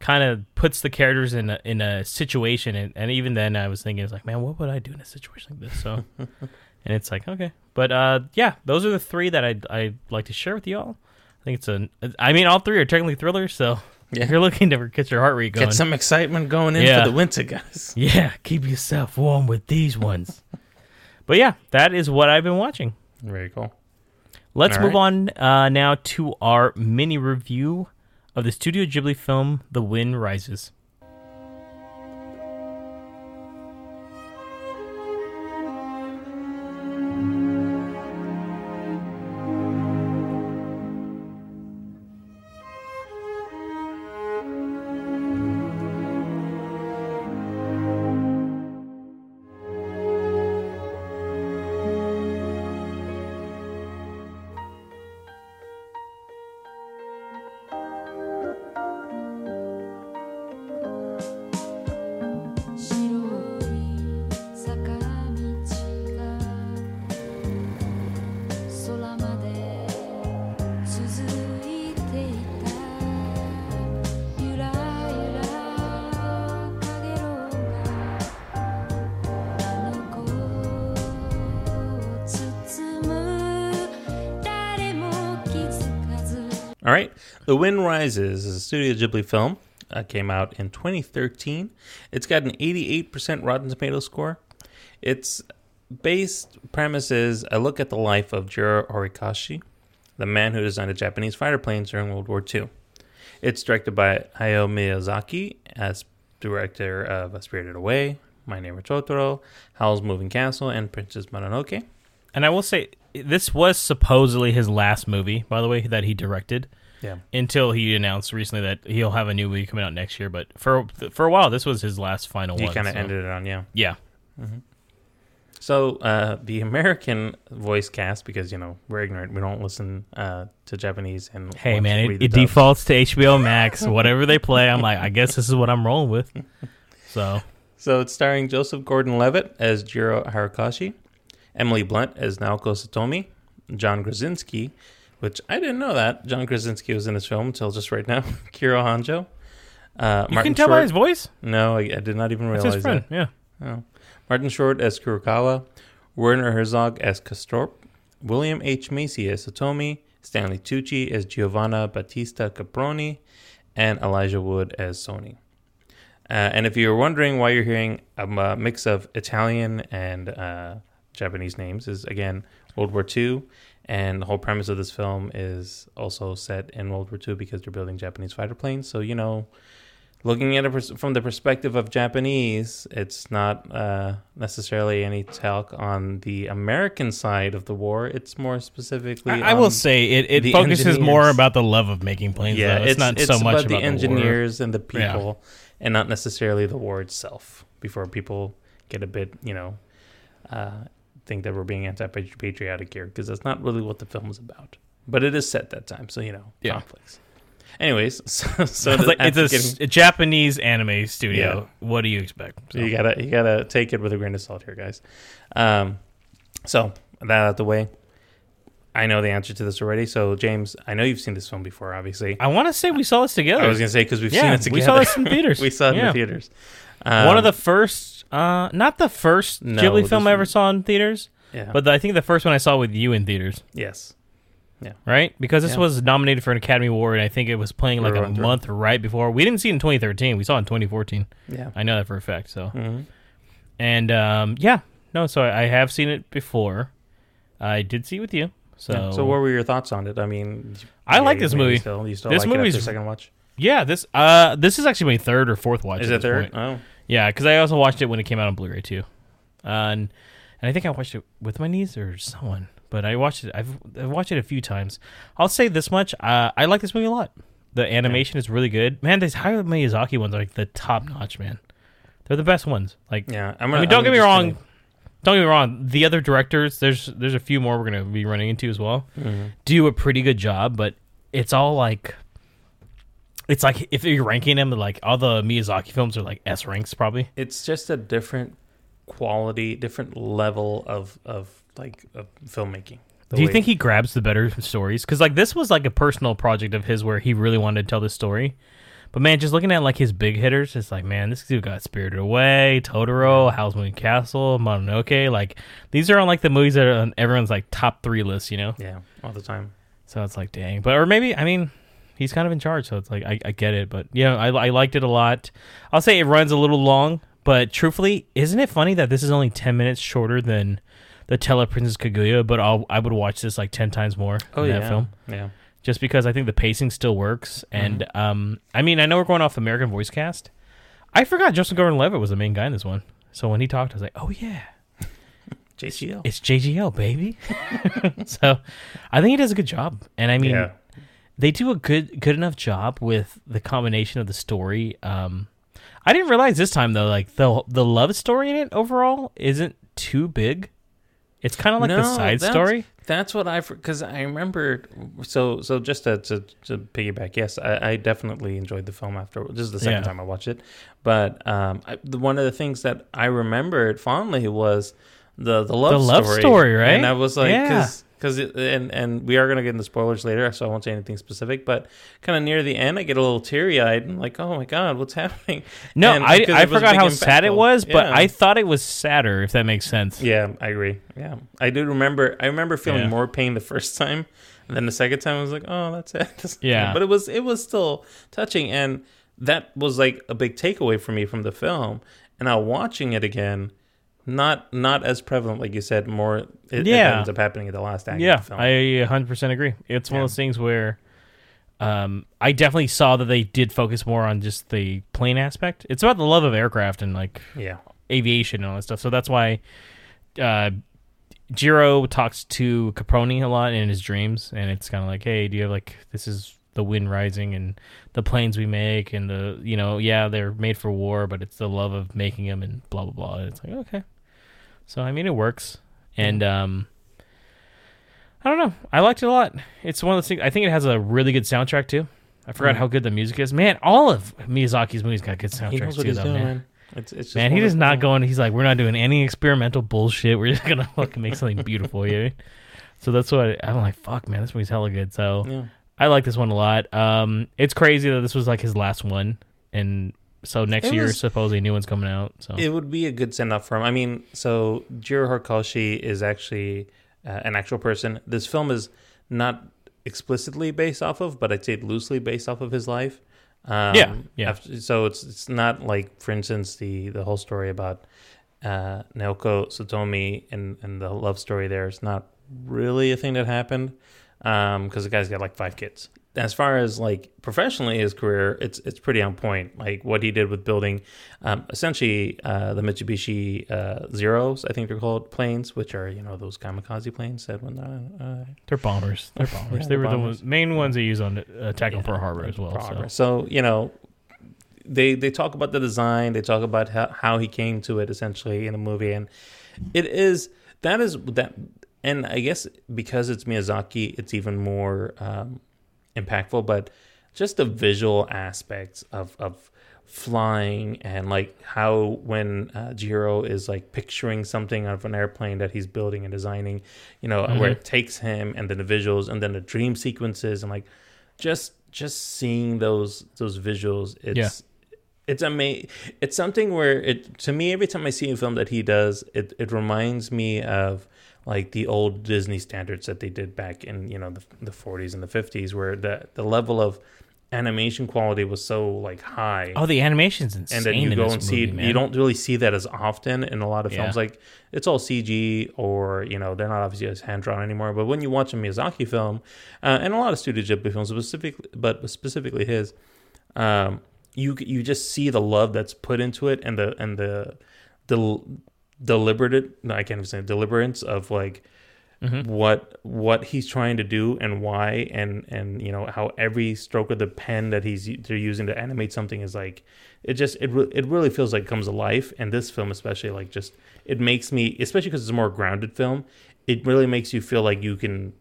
kind of puts the characters in a, in a situation, and, and even then I was thinking, it's like, man, what would I do in a situation like this? So, and it's like, okay, but uh, yeah, those are the three that I I like to share with y'all. I think it's a, I mean, all three are technically thrillers, so Yeah. if you're looking to get your heart rate going, Get some excitement going in Yeah. for the winter, guys. yeah, keep yourself warm with these ones. but yeah, that is what I've been watching. Very cool. Let's All move on uh, now to our mini review of the Studio Ghibli film The Wind Rises.「The Wind Rises is a Studio Ghibli film. Uh, came out in 2013. It's got an 88% Rotten Tomato score. Its based premise is a look at the life of Jiro Horikoshi, the man who designed the Japanese fighter planes during World War II. It's directed by Hayao Miyazaki as director of A Spirited Away, My Neighbor Totoro, Howl's Moving Castle, and Princess Mononoke. And I will say, this was supposedly his last movie, by the way, that he directed. Yeah. Until he announced recently that he'll have a new movie coming out next year, but for for a while, this was his last final He one. kind of so- ended it on, yeah. Yeah, So uh, the American voice cast, because you know we're ignorant, we don't listen uh, to Japanese and Hey man, it, it defaults to HBO Max. Whatever they play, I'm like, I guess this is what I'm rolling with. So So it's starring Joseph Gordon-Levitt as Jiro Horikoshi, Emily Blunt as Naoko Satomi, John Krasinski, which I didn't know that John Krasinski was in this film until just right now. Kiro Honjo, Uh, You Martin can tell Short, by his voice. No, I, I did not even That's realize his friend. that. Yeah. Oh. Martin Short as Kurokawa, Werner Herzog as Castorp, William H. Macy as Satomi, Stanley Tucci as Giovanni Battista Caproni, and Elijah Wood as Sone. Uh, and if you're wondering why you're hearing a uh, mix of Italian and uh, Japanese names, is again World War II, and the whole premise of this film is also set in World War II because they're building Japanese fighter planes. So you know, looking at it pers- from the perspective of Japanese, it's not uh, necessarily any talk on the American side of the war. It's more specifically. I, I will say it, it the focuses more about the love of making planes. yeah, though. It's, not so much about the war. engineers and the Yeah. people, and not necessarily the war itself. Before people get a bit, you know, uh, think that we're being anti-patriotic here, because that's not really what the film is about. But it is set that time, so you know, Yeah. conflicts. Anyways, so, so It's, like, it's a, getting- a Japanese anime studio. What do you expect? So- You gotta you gotta take it with a grain of salt here, guys. Um, so that out the way, I know the answer to this already. So James, I know you've seen this film before, obviously. I want to say we saw this together. I was gonna say because we've yeah, seen it together. we saw this in theaters. we saw it in the theaters. One of Um, the first, uh, not the first No, Ghibli this film I ever one- saw in theaters, yeah, but I think the first one I saw with you in theaters, yes, Yeah. right? Because this Yeah. was nominated for an Academy Award, and I think it was playing like a month right before. We didn't see it in 2013. We saw it in 2014. yeah. I know that for a fact. So, Mhm. and um, yeah, no, so I, I have seen it before. I did see it with you. So, Yeah. So what were your thoughts on it? I mean, I like this movie. Still, you still This like it movie's- after second watch? yeah, this uh, this is actually my third or fourth watch. Is at it this third? point. Oh, Yeah, because I also watched it when it came out on Blu-ray too, uh, and and I think I watched it with my niece or someone. But I watched it. I've, I've watched it a few times. I'll say this much: uh, I like this movie a lot. The animation is really good. Man, these Hayao Miyazaki ones are like the top notch. Man, they're the best ones. Like, yeah. I'm I mean, don't get me wrong. Don't get me wrong. The other directors, there's there's a few more we're gonna be running into as well. Mhm. Do a pretty good job, but it's all like. It's like if you're ranking them, like all the Miyazaki films are like S ranks probably. It's just a different quality, different level of of like of filmmaking. Do you way- think he grabs the better stories? Because like this was like a personal project of his where he really wanted to tell this story. But man, just looking at like his big hitters, it's like man, this dude got Spirited Away, Totoro, Howl's Moving Castle, Mononoke. Like these are on like the movies that are on everyone's like top three list, you know. Yeah, all the time. So it's like dang, but or maybe I mean he's kind of in charge, so it's like I, I get it. But yeah, I, I liked it a lot. I'll say it runs a little long, but truthfully, isn't it funny that this is only ten minutes shorter than the Tale of Princess Kaguya? But I'll, I would watch this like ten times more. Oh than yeah, that film yeah. just because I think the pacing still works. And um, I mean, I know we're going off American voice cast. I forgot Justin Gordon-Levitt was the main guy in this one. So when he talked, I was like, oh yeah, JCL. it's JGL baby. so I think he does a good job. And I mean, yeah, they do a good good enough job with the combination of the story. Um, I didn't realize this time though, like the the love story in it overall isn't too big. It's kind of like the No, side that's- story. that's what I because I remember. So so just to to, to piggyback, yes, I, I definitely enjoyed the film after. This is the second Yeah. time I watched it, but um, I, the, one of the things that I remembered fondly was the the love The love story, story, right? And I was like, Yeah. Because. And and we are gonna get into spoilers later, so I won't say anything specific. But kind of near the end, I get a little teary eyed and like, oh my god, what's happening? No, And I, I forgot how and sad it was, but Yeah. I thought it was sadder, if that makes sense. Yeah, I agree. Yeah, I do remember. I remember feeling Yeah. more pain the first time, and then the second time I was like, "Oh, that's it." Yeah. but it was it was still touching, and that was like a big takeaway for me from the film. And now watching it again, not not as prevalent, like you said. More, it, it Yeah. ends up happening at the last act. Yeah, of the film. I 100% agree. It's one Yeah. of those things where um, I definitely saw that they did focus more on just the plane aspect. It's about the love of aircraft and like yeah, aviation and all that stuff. So that's why uh, Jiro talks to Caproni a lot in his dreams, and it's kind of like, hey, do you have like this is the wind rising and the planes we make and the you know yeah they're made for war, but it's the love of making them and blah blah blah. And it's like okay, so I mean it works, and um. I don't know. I liked it a lot. It's one of those things. I think it has a really good soundtrack too. I forgot Mm. how good the music is. Man, all of Miyazaki's movies got good soundtracks too, he's though, doing, man. man. It's, it's just Man, he one does not go on. He's like, we're not doing any experimental bullshit. We're just gonna fucking make something beautiful, you. So that's what I'm like. Fuck, man, this movie's hella good. So Yeah, I like this one a lot. Um, it's crazy that this was like his last one, and so next It year was- supposedly a new one's coming out. So It would be a good send off for him. I mean, so Jiro Horikoshi is actually uh, an actual person. This film is not explicitly based off of, but I'd say loosely based off of his life. Um, Yeah, yeah. after- so it's it's not like, for instance, the the whole story about uh, Naoko Satomi and and the love story there is not really a thing that happened because the guy's got like five kids. As far as like professionally his career, it's it's pretty on point. Like what he did with building, um, essentially uh, the Mitsubishi uh, Zeros, I think they're called planes, which are you know those kamikaze planes that when uh, uh, they're bombers. They're bombers. Yeah, they were the bombers. ones, main ones they use on uh, Attack on Yeah, Pearl Harbor as well. Pearl So. So you know, they they talk about the design, they talk about how, how he came to it essentially in the movie, and it is that is that, and I guess because it's Miyazaki, it's even more um, impactful. But just the visual aspects of of flying and like how when uh, Jiro is like picturing something out of an airplane that he's building and designing, you know, where it takes him and then the visuals and then the dream sequences and like just just seeing those those visuals it's it's amazing it's something where it to me every time i see a film that he does it it reminds me of like the old disney standards that they did back in you know the, the 40s and the 50s where the the level of animation quality was so like high Oh, the animation's insane. and then you go and see movie, it. man. You don't really see that as often in a lot of films. Yeah. Like it's all CG or you know they're not obviously as hand drawn anymore. But when you watch a Miyazaki film uh, and a lot of Studio Ghibli films, specifically but specifically his, um, you you just see the love that's put into it and the and the the deliberate no, I can't even say deliberance of like Mm-hmm. what what he's trying to do and why and and you know how every stroke of the pen that he's they're using to animate something is like it just it re- it really feels like it comes to life and this film especially like just it makes me especially because it's a more grounded film it really makes you feel like you can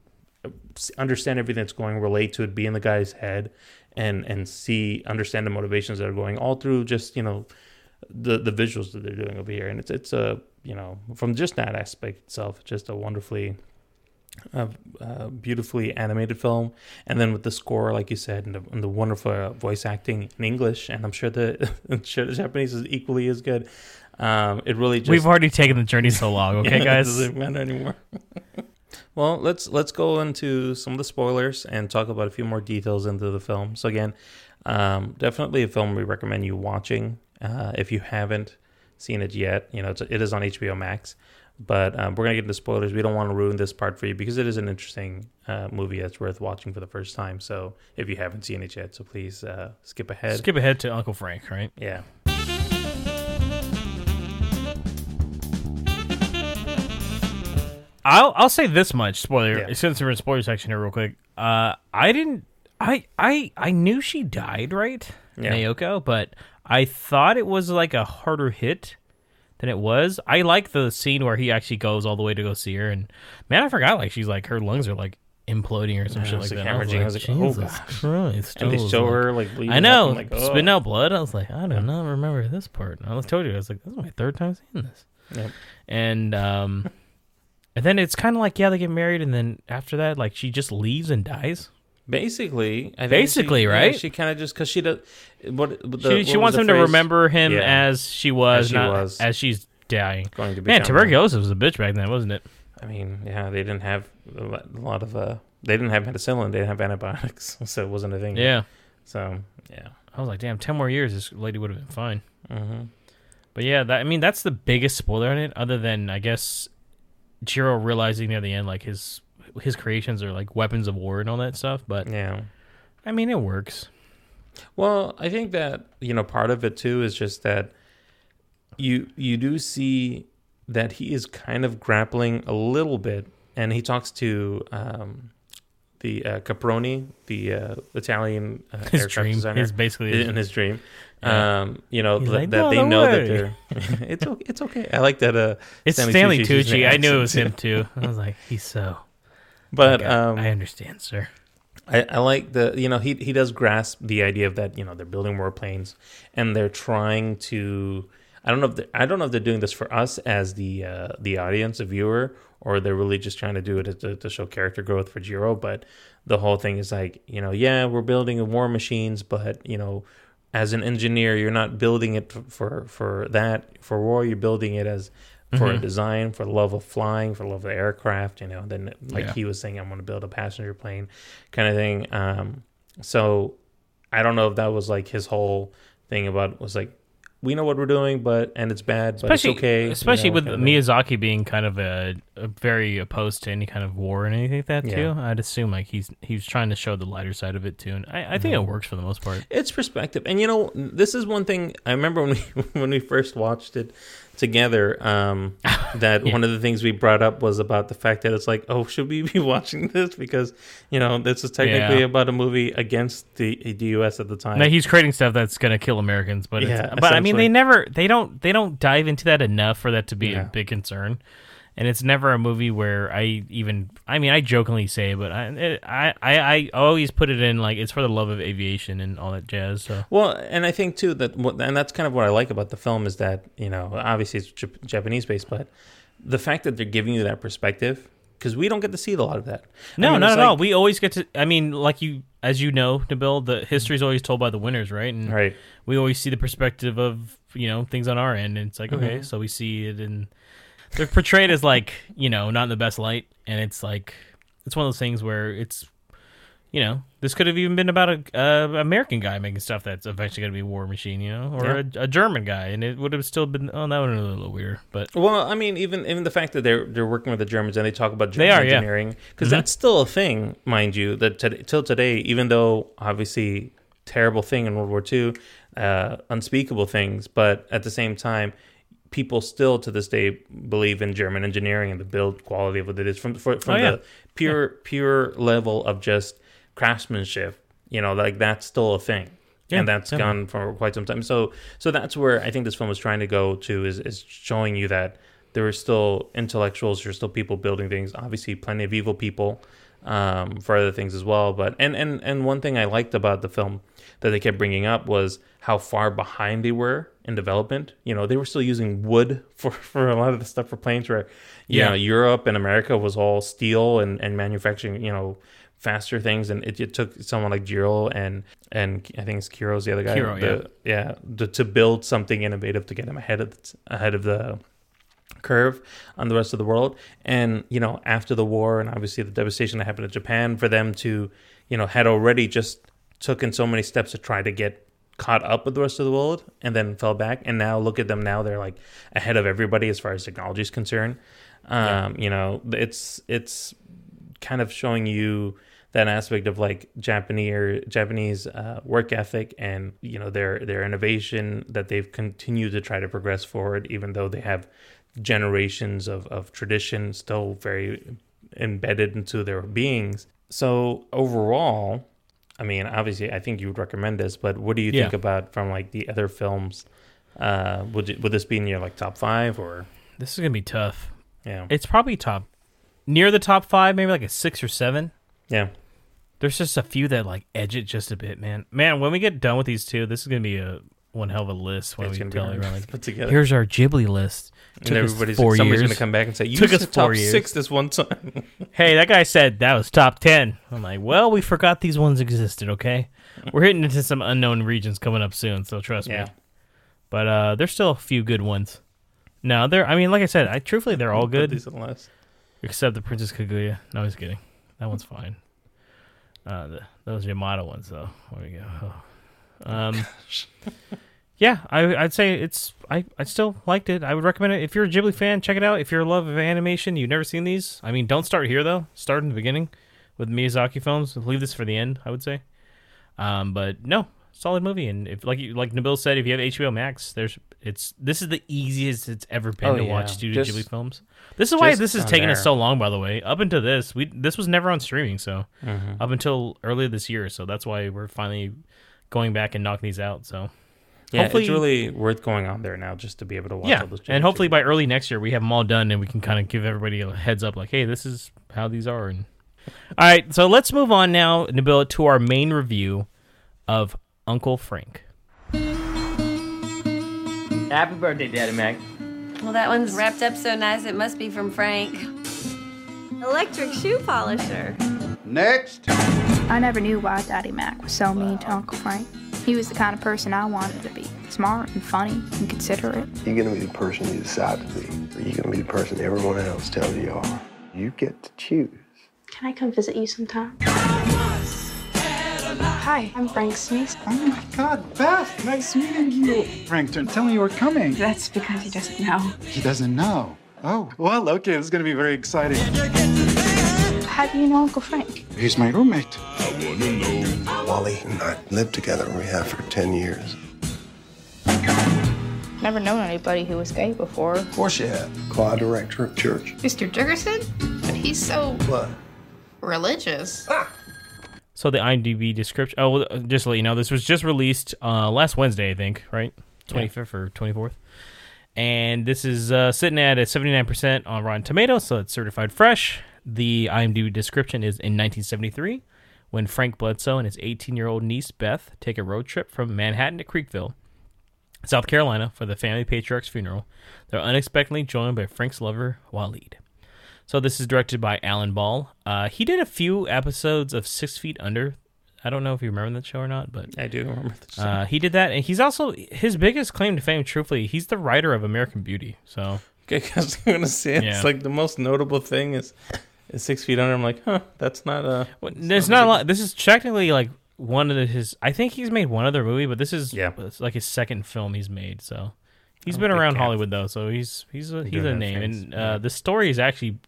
understand everything that's going relate to it be in the guy's head and and see understand the motivations that are going all through just you know the the visuals that they're doing over here and it's it's a you know from just that aspect itself just a wonderfully uh, uh, beautifully animated film and then with the score like you said and the, and the wonderful uh, voice acting in english and i'm sure the I'm sure the japanese is equally as good um it really just We've already taken the journey so long, okay, yeah, It guys? doesn't matter anymore. well, let's let's go into some of the spoilers and talk about a few more details into the film. So again, um, definitely a film we recommend you watching uh, if you haven't seen it yet. You know, it's, it is on HBO Max. But um, we're gonna get into spoilers. We don't want to ruin this part for you because it is an interesting uh, movie that's worth watching for the first time. So if you haven't seen it yet, so please uh, skip ahead. Skip ahead to Uncle Frank, right? Yeah. I'll I'll say this much spoiler Yeah. since we're in spoiler section here real quick. Uh, I didn't. I I I knew she died, right, Yeah. Naoko, but I thought it was like a harder hit than it was. I like the scene where he actually goes all the way to go see her, and man, I forgot like she's like her lungs are like imploding or some Yeah, shit like that. I was hemorrhaging. I was like, oh, Jesus gosh. Christ! And they show like- her like bleeding I know, like, oh. spitting out blood. I was like, I do not remember this part. And I told you, I was like, this is my third time seeing this. Yep. And um, and then it's kind of like, yeah, they get married, and then after that, like she just leaves and dies. Basically, I think Basically, she, yeah, right? she kind of just because she does what the, she she was wants him to remember him Yeah. as she was, As she not was. as she's dying. going to be Man, tuberculosis was a bitch back then, wasn't it? I mean, yeah, they didn't have a lot of uh, they didn't have penicillin, they didn't have antibiotics, so it wasn't a thing. Yeah. So yeah. I was like, damn, ten more years, this lady would have been fine. hmm But yeah, that, I mean, that's the biggest spoiler in it. Other than I guess Jiro realizing near the end, like his his creations are like weapons of war and all that stuff. But Yeah. I mean, it works. Well, I think that you know part of it too is just that you you do see that he is kind of grappling a little bit, and he talks to um, the uh, Caproni, the uh, Italian uh, His aircraft dream designer, is basically in his dream. Yeah. Um, you know th- like, that "No, they know that they're. it's okay. It's okay. I like that. Uh, it's Stanley Stanley using Tucci. I knew it was him too. I was like, he's so. But I- um, I understand, sir. I, I like the you know he he does grasp the idea of that you know they're building more planes and they're trying to I don't know if they, I don't know if they're doing this for us as the uh, the audience, the viewer, or they're really just trying to do it to, to show character growth for Jiro. But the whole thing is like you know yeah we're building war machines, but you know as an engineer, you're not building it for for that for war. You're building it as for a Mhm. design, for the love of flying, for the love of aircraft. You know, then like Yeah. he was saying, I'm going to build a passenger plane, kind of thing. Um, so I don't know if that was like his whole thing about was like we know what we're doing, but and it's bad, but especially it's okay. you especially know, with kind of thing. Miyazaki being kind of a, a very opposed to any kind of war and anything like that too. I'd assume like he's he's trying to show the lighter side of it too, and I, I think Mm-hmm. it works for the most part. It's perspective, and you know, this is one thing I remember when we when we first watched it together. Um, that Yeah. one of the things we brought up was about the fact that it's like, oh, should we be watching this because you know this is technically Yeah. about a movie against the, the U.S. at the time. Now he's creating stuff that's gonna kill Americans, but it's, Yeah, but I mean they never they don't they don't dive into that enough for that to be Yeah. a big concern. And it's never a movie where I even I mean I jokingly say, but I it, I I I always put it in like it's for the love of aviation and all that jazz. So Well, and I think too that and that's kind of what I like about the film is that you know, obviously it's Japanese based, but the fact that they're giving you that perspective because we don't get to see a lot of that. I no, mean, not at like- all. We always get to. I mean, like you, as you know, Nabil, the history is always told by the winners, right? And Right. we always see the perspective of you know things on our end, and it's like okay, Mhm. so we see it, and they're portrayed as like you know not in the best light, and it's like it's one of those things where it's you know this could have even been about a uh, American guy making stuff that's eventually going to be war machine, you know, or a, a German guy, and it would have still been oh that would have been a little weird, but Well, I mean, even even the fact that they're they're working with the Germans and they talk about They German are, engineering because Mhm. that's still a thing, mind you. That to, till today, even though obviously terrible thing in World War II, uh, unspeakable things, but at the same time, people still to this day believe in German engineering and the build quality of what it is from for, from Oh, yeah. the pure pure level of just craftsmanship. You know, like that's still a thing. Yeah, and that's definitely. gone for quite some time. So, so that's where I think this film was trying to go to is is showing you that there are still intellectuals, there's still people building things. Obviously, plenty of evil people um, for other things as well. But and and and one thing I liked about the film that they kept bringing up was how far behind they were in development. You know, they were still using wood for for a lot of the stuff for planes, where you Yeah. know Europe and America was all steel and and manufacturing. You know. Faster things, and it, it took someone like Jiro and and I think it's Kiro's the other guy. Kiro, the- yeah, to, to build something innovative to get them ahead of the, ahead of the curve on the rest of the world. And you know, after the war and obviously the devastation that happened in Japan, for them to you know had already just taken so many steps to try to get caught up with the rest of the world and then fell back. And now look at them now they're like ahead of everybody as far as technology is concerned. Um you know it's it's kind of showing you that aspect of like Japanese Japanese uh, work ethic and you know their their innovation that they've continued to try to progress forward even though they have generations of, of tradition still very embedded into their beings. So overall, I mean, obviously, I think you would recommend this, but what do you think about from like the other films? Uh, would it, would this be in your like top five or this is gonna be tough. yeah It's probably top near the top five, maybe like a six or seven. yeah There's just a few that like edge it just a bit, man. Man, when we get done with these two, this is gonna be a one hell of a list. When it's we tell everyone, like, put together? here's our Ghibli list. Took us everybody's four somebody's years. gonna come back and say you Took us top years." six this one time. Hey, that guy said that was top ten. I'm like, well, we forgot these ones existed. Okay, we're hitting into some unknown regions coming up soon, so trust Yeah. me. But uh, there's still a few good ones. No, they're. I mean, like I said, I truthfully they're all Put good. these on the list. Except the Princess Kaguya. No, he's kidding. That one's fine. Uh, the, those Yamada ones, though. There we go. Oh. Um, yeah, I, I'd say it's. I, I still liked it. I would recommend it if you're a Ghibli fan. Check it out. If you're a love of animation, you've never seen these. I mean, don't start here though. Start in the beginning with Miyazaki films. Leave this for the end. I would say. Um, but no, solid movie. And if like you, like Nabil said, if you have HBO Max, there's it's this is the easiest it's ever been Oh, to yeah. watch Studio Just- Ghibli films. This is why this is on taking us so long. By the way, up until this, we this was never on streaming, so Mhm. up until earlier this year. So that's why we're finally going back and knocking these out. So Yeah, hopefully- it's really worth going on there now just to be able to watch yeah, all those. and hopefully by early next year we have them all done and we can kind of give everybody a heads up, like, hey, this is how these are. And all right, so let's move on now, Nabil, to our main review of Uncle Frank. Happy birthday, Daddy Mac. Well, that one's wrapped up so nice it must be from Frank. Electric shoe polisher. Next. I never knew why Daddy Mac was so mean to Uncle Frank. He was the kind of person I wanted to be smart and funny and considerate. You're gonna be the person you decide to be, or you're gonna be the person everyone else tells you you are. You get to choose. Can I come visit you sometime? Hi, I'm Frank Smith. Oh my God, Beth! Nice meeting you. Frank didn't tell me you were coming. That's because he doesn't know. He doesn't know. Oh, well, okay, this is gonna be very exciting. How do you know Uncle Frank? He's my roommate. I wonder Wally and I lived together. We have for 10 years. Never known anybody who was gay before. Of course you have. Choir director of church. Mr. Jurgensen? But he's so What? religious. So the IMDb description. Oh, just to let you know, this was just released uh, last Wednesday, I think, right? Twenty fifth or twenty fourth. And this is uh, sitting at a seventy nine percent on Rotten Tomatoes, so it's certified fresh. The IMDb description is in nineteen seventy three, when Frank Bledsoe and his eighteen year old niece Beth take a road trip from Manhattan to Creekville, South Carolina, for the family patriarch's funeral. They're unexpectedly joined by Frank's lover Waleed. So this is directed by Alan Ball. Uh, he did a few episodes of Six Feet Under. I don't know if you remember that show or not, but I do remember this. uh, he did that, and he's also his biggest claim to fame. Truthfully, he's the writer of American Beauty. So okay, I'm gonna say it's Yeah. like the most notable thing is, is Six Feet Under. I'm like, huh, that's not a. well, there's not a lot. This is technically like one of the, his. I think he's made one other movie, but this is Yeah. it's like his second film he's made. So he's been around. Hollywood though, so he's he's a, he's a name. face, And yeah. uh, the story is actually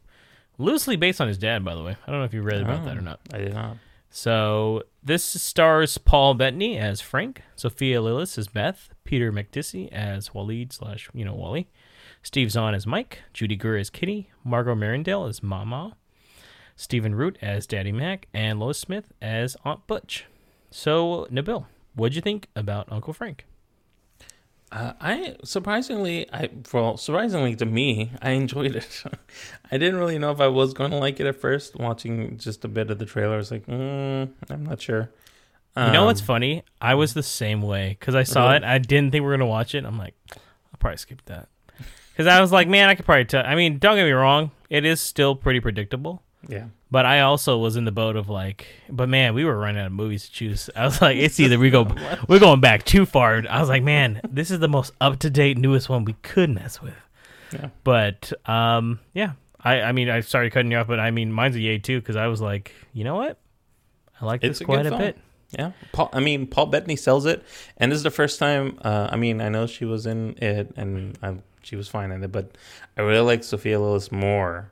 loosely based on his dad, by the way. I don't know if you read about that or Oh, not. I did not. So this stars Paul Bettany as Frank, Sophia Lillis as Beth, Peter Macdissi as Waleed slash you know Wally, Steve Zahn as Mike, Judy Greer as Kitty, Margo Martindale as Mama, Stephen Root as Daddy Mac, and Lois Smith as Aunt Butch. So Nabil, what'd you think about Uncle Frank? Uh, I surprisingly, I well, surprisingly to me, I enjoyed it. I didn't really know if I was going to like it at first. Watching just a bit of the trailer, I was like, mm, I'm not sure. You know what's Um, funny? I was the same way because I saw Really? it. I didn't think we were gonna watch it. I'm like, I'll probably skip that because I was like, man, I could probably tell. I mean, don't get me wrong, it is still pretty predictable. Yeah. But I also was in the boat of like, but man, we were running out of movies to choose. I was like, it's either we go, we're going back too far. I was like, man, this is the most up to date, newest one we could mess with. Yeah. But um, yeah, I, I mean, I started cutting you off, but I mean, mine's a yay too because I was like, you know what, I like It's this a quite a bit. Yeah, Paul. I mean, Paul Bettany sells it, and this is the first time. Uh, I mean, I know she was in it, and I, she was fine in it, but I really like Sophia Lillis more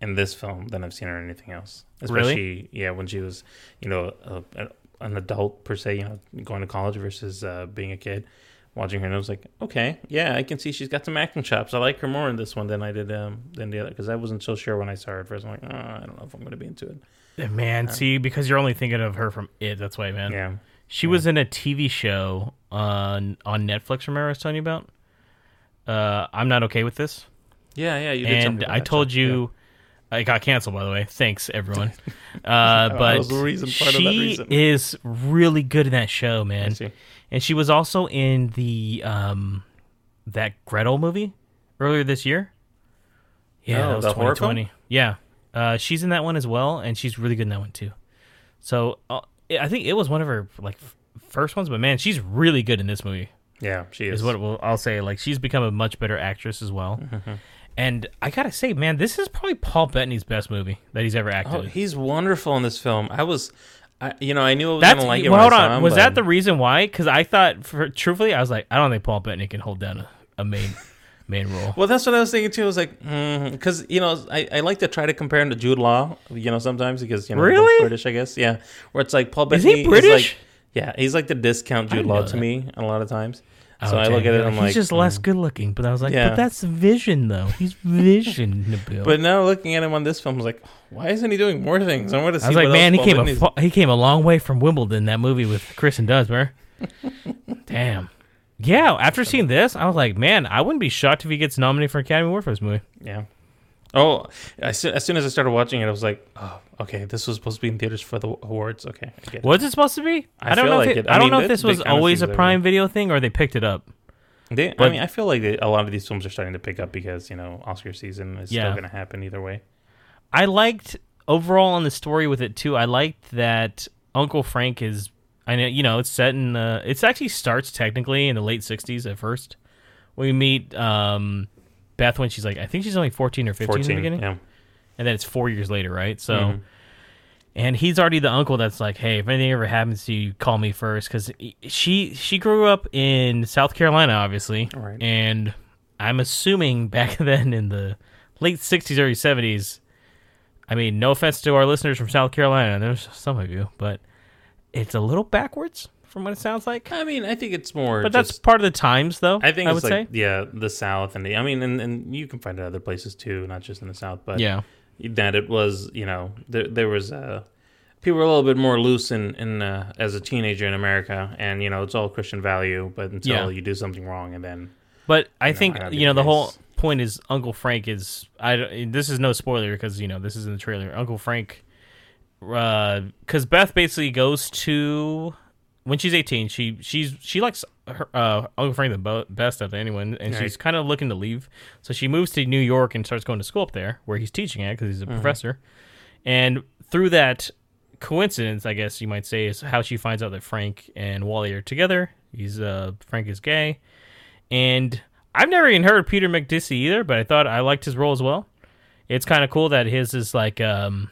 in this film than I've seen her in anything else. Really? Especially, yeah, when she was, you know, a, a, an adult per se, you know, going to college versus uh, being a kid. Watching her, and I was like, okay, yeah, I can see she's got some acting chops. I like her more in this one than I did um, than the other because I wasn't so sure when I saw her at first. I'm like, oh, I don't know if I'm going to be into it. Yeah, Man, see, because you're only thinking of her from it. That's why, man. Yeah. She was in a TV show on on Netflix. Remember I was telling you about? Uh, I'm not okay with this. Yeah, yeah, you did and I told show, you, I got canceled. By the way, thanks everyone. Uh, but reason- part of that she reason. is really good in that show, man. And she was also in the um that Gretel movie earlier this year. Yeah, Oh, that was film? 2020. Yeah, uh, she's in that one as well, and she's really good in that one too. So uh, I think it was one of her like f- first ones, but man, she's really good in this movie. Yeah, she Is is. what we'll, I'll say. Like she's become a much better actress as well. Mm-hmm. And I gotta say, man, this is probably Paul Bettany's best movie that he's ever acted. Oh, in. he's wonderful in this film. I was, I, you know, I knew I was That's gonna like it. well, hold on. him, Was but- that the reason why? Because I thought, for, truthfully, I was like, I don't think Paul Bettany can hold down a, a main main role. Well, that's what I was thinking too. I was like, mm-hmm, because you know, I, I like to try to compare him to Jude Law. You know, sometimes because you know, Really? British, I guess. Yeah, where it's like Paul Bettany Is he British? like, yeah, he's like the discount Jude Law to that. me a lot of times. Oh, so I look at it, I'm he's like, just less mm. good looking. But I was like, Yeah. but that's Vision though. He's Vision. But now looking at him on this film, I was like, why isn't he doing more things? I want to see. I was like, man, he came a fa- he came a long way from Wimbledon. That movie with Chris Kristen Dunst, Damn. Yeah, after seeing this, I was like, man, I wouldn't be shocked if he gets nominated for Academy Award for this movie. Yeah. Oh, as soon, as soon as I started watching it, I was like, oh, okay, this was supposed to be in theaters for the awards. Okay, I get it. Was it supposed to be? I don't know. like if it, it. I I, don't know if this was always a Prime Video thing or they picked it up. They, I mean, I feel like they, a lot of these films are starting to pick up because you know Oscar season is Yeah. still going to happen either way. I liked overall on the story with it too. I liked that Uncle Frank is I know you know it's set in. Uh, it actually starts technically in the late '60s at first. We meet um, Beth when she's like, I think she's only 14 or 15 in the beginning, yeah. and then it's four years later, right? So. Mhm. And he's already the uncle that's like, hey, if anything ever happens to you, call me first, because she she grew up in South Carolina, obviously, Right. and I'm assuming back then in the late '60s, early '70s. I mean, no offense to our listeners from South Carolina, there's some of you, but it's a little backwards from what it sounds like. I mean, I think it's more. But that's part of the times, though. I think I it's would like say. yeah, the South and the. I mean, and, and you can find it other places too, not just in the South. But Yeah. that it was you know there there was uh people were a little bit more loose in in uh, as a teenager in America, and you know it's all Christian value, but until Yeah. you do something wrong, and then But I you know, think you know the case. whole point is Uncle Frank is I don't- this is no spoiler because you know this is in the trailer. Uncle Frank, because Beth basically goes to when she's eighteen. She she's she likes her, uh, Uncle Frank the bo- best of anyone, and Right. she's kind of looking to leave. So she moves to New York and starts going to school up there where he's teaching at because he's a Mhm. professor. And through that coincidence, I guess you might say, is how she finds out that Frank and Wally are together. He's uh Frank is gay, and I've never even heard of Peter Macdissi either, but I thought I liked his role as well. It's kind of cool that his is like um.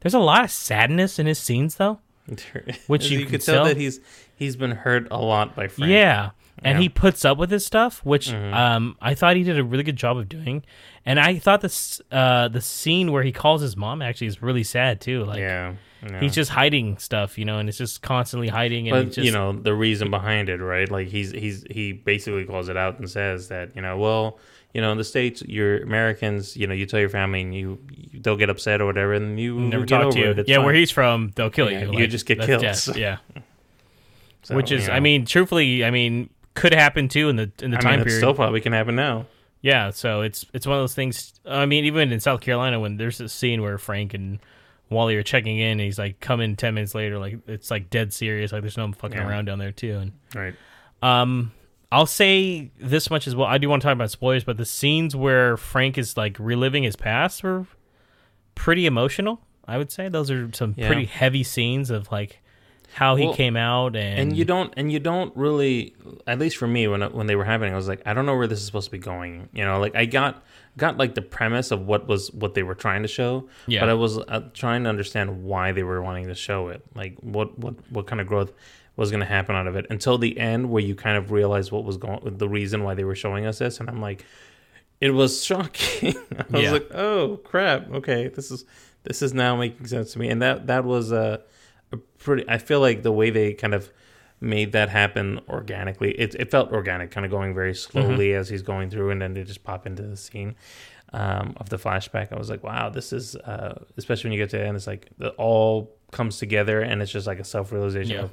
There's a lot of sadness in his scenes though, which you, you can could tell that he's he's been hurt a lot by Frank. yeah. And Yeah. he puts up with his stuff, which Mhm. um, I thought he did a really good job of doing. And I thought this uh, the scene where he calls his mom actually is really sad too. Like, Yeah, yeah. he's just hiding stuff, you know, and it's just constantly hiding. And but just, you know the reason behind it, right? Like he's he's he basically calls it out and says that you know, well, you know, in the states, you're Americans. You know, you tell your family and you, you they'll get upset or whatever, and you never talk to you. It. Yeah, where he's from, they'll kill Yeah, you. you just get killed. death, Yeah. So, Which is, you I mean, truthfully, I mean, could happen too in the in the I time mean, period. still probably can happen now. Yeah, so it's it's one of those things. I mean, even in South Carolina, when there's this scene where Frank and Wally are checking in, and he's like, "Come in ten minutes later," like it's like dead serious. Like there's no fucking Yeah. around down there too. And Right. um, I'll say this much as well. I do want to talk about spoilers, but the scenes where Frank is like reliving his past were pretty emotional. I would say those are some Yeah. pretty heavy scenes of like how he Well, came out and, and you don't and you don't really at least for me when when they were happening i was like i don't know where this is supposed to be going you know like i got got like the premise of what was what they were trying to show Yeah. but i was uh, trying to understand why they were wanting to show it like what what what kind of growth was going to happen out of it until the end where you kind of realize what was going the reason why they were showing us this and i'm like it was shocking i was Yeah. like oh crap okay this is this is now making sense to me and that that was uh, a pretty i feel like the way they kind of made that happen organically it, it felt organic kind of going very slowly Mm-hmm. as he's going through and then they just pop into the scene um, of the flashback i was like wow this is uh, especially when you get to the end it's like it all comes together and it's just like a self-realization Yeah. of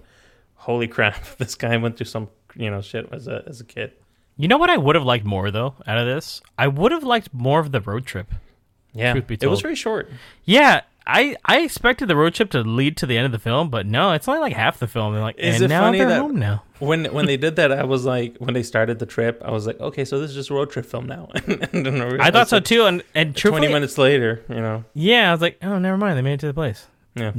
holy crap this guy went through some you know shit as a as a kid You know what I would have liked more though out of this? I would have liked more of the road trip. yeah Truth be it was very short Yeah, I I expected the road trip to lead to the end of the film, but no, it's only like half the film. They're like, Is and it now funny they're that home now. when when they did that, I was like, when they started the trip, I was like, okay, so this is just a road trip film now. and then I realized thought so that too, and and Twenty minutes later, you know, yeah, I was like, oh, never mind, they made it to the place. Yeah,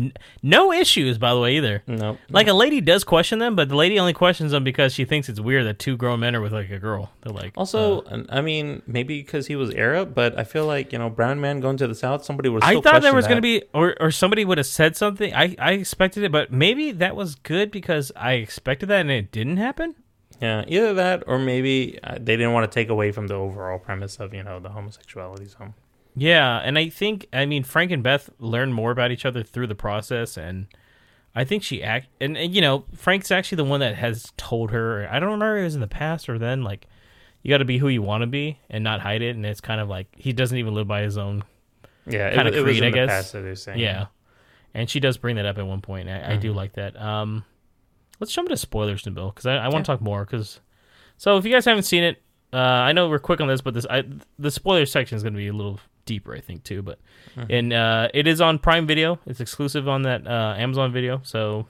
no issues, by the way, either. no, Like a lady does question them, but the lady only questions them because she thinks it's weird that two grown men are with like a girl. They're like, Also, uh, I mean, maybe because he was Arab, but I feel like you know, brown man going to the south, somebody would. I thought there was going to be, or or somebody would have said something. I I expected it, but maybe that was good because I expected that and it didn't happen. Yeah, either that or maybe uh, they didn't want to take away from the overall premise of you know the homosexuality. So Yeah, and I think I mean Frank and Beth learn more about each other through the process, and I think she act and, and you know Frank's actually the one that has told her. I don't remember if it was in the past or then like you got to be who you want to be and not hide it, and it's kind of like he doesn't even live by his own yeah, kind it, of creed, I guess. past that they're saying. Yeah, and she does bring that up at one point. I, I do like that. Um, let's jump into spoilers, Nabil, because I, I want to talk more. Because so if you guys haven't seen it, uh, I know we're quick on this, but this I, the spoiler section is going to be a little deeper, I think, too. But uh-huh. and uh, it is on Prime Video. It's exclusive on that uh, Amazon Video. So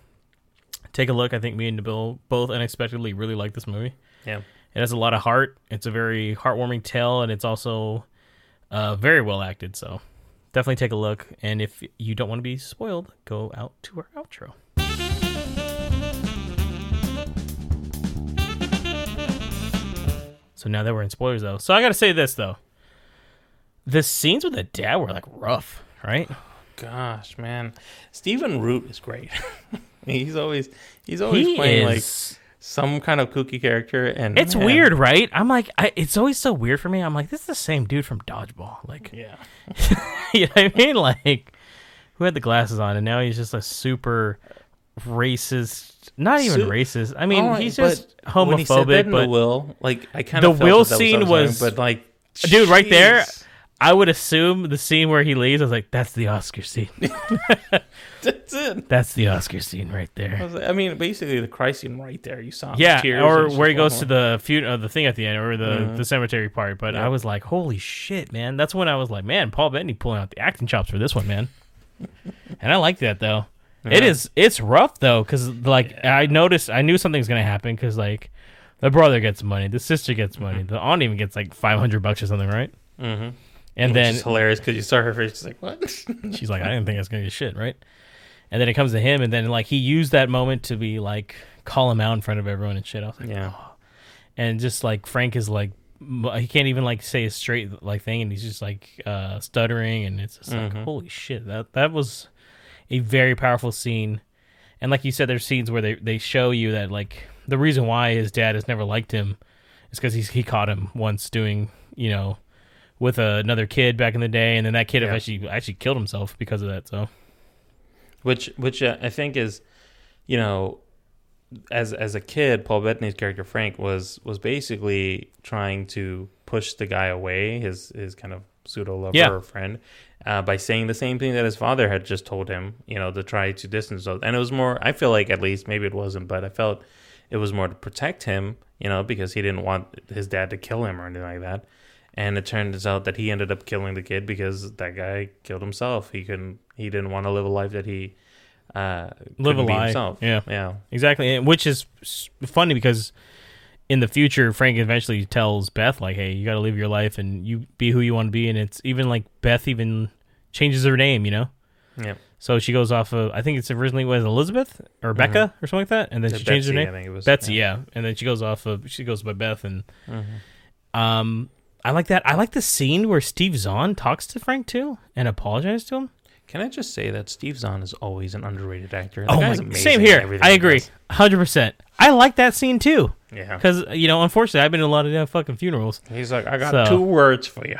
take a look. I think me and Nabil both unexpectedly really like this movie. Yeah, it has a lot of heart. It's a very heartwarming tale, and it's also uh, very well acted. So definitely take a look. And if you don't want to be spoiled, go out to our outro. So now that we're in spoilers, though, so I gotta say this though the scenes with the dad were like rough, right? Gosh, man, Stephen Root is great. he's always he's always He playing like some kind of kooky character, and It's man, weird, right? I'm like, I, it's always so weird for me. I'm like, this is the same dude from Dodgeball. Like, Yeah, you know what I mean? Like, who had the glasses on, and now he's just a super racist. Not even Su- racist. I mean, right, he's just but when he said that homophobic. in But the will, like I kind of the will scene what was- was, but like, dude, right there. I would assume the scene where he leaves. I was like, that's the Oscar scene. that's it. that's the Oscar scene right there. was like- I mean, basically the Christ scene right there. You saw him, Yeah, or where he goes to the feud, uh, the thing at the end, or the Mhm. the cemetery part. But Yeah. I was like, holy shit, man! That's when I was like, man, Paul Bettany pulling out the acting chops for this one, man. and I like that though. It Yeah. is it's rough though, because like I noticed, I knew something's gonna happen because like the brother gets money, the sister gets money, the aunt even gets like five hundred bucks or something, right? on. And Which then is hilarious because you saw her face. She's like, "What?" She's like, I didn't think I was gonna be shit, right? And then it comes to him, and then like he used that moment to be like call him out in front of everyone and shit. I was like, Yeah. "Oh." and just like Frank is like he can't even like say a straight like thing, and he's just like uh stuttering, and it's just like Mhm. holy shit, that that was a very powerful scene. And like you said, there's scenes where they they show you that like the reason why his dad has never liked him is because he's he caught him once doing you know with another kid back in the day, and then that kid Yeah. actually actually killed himself because of that. So which which uh, I think is, you know, as as a kid, Paul Bettany's character Frank was was basically trying to push the guy away, his his kind of pseudo lover Yeah. or friend, uh, by saying the same thing that his father had just told him, you know, to try to distance those. And it was more, I feel like at least maybe it wasn't, but I felt it was more to protect him, you know, because he didn't want his dad to kill him or anything like that. And it turns out that he ended up killing the kid because that guy killed himself. He couldn't. He didn't want to live a life that he uh, live a lie. himself. Yeah, yeah. exactly. And which is funny because in the future, Frank eventually tells Beth like, "Hey, you got to live your life and you be who you want to be." And it's even like Beth even changes her name, you know. Yeah. So she goes off of I think it's originally was Elizabeth or Becca or something like that, and then she changed her name. I think it was, Betsy, yeah. yeah. And then she goes off of she goes by Beth, and Mhm. um, I like that. I like the scene where Steve Zahn talks to Frank too and apologizes to him. Can I just say that Steve Zahn is always an underrated actor? Oh my, same here. I agree, hundred percent. I like that scene too. Yeah. because you know, unfortunately, I've been to a lot of damn fucking funerals. He's like, I got So- two words for you.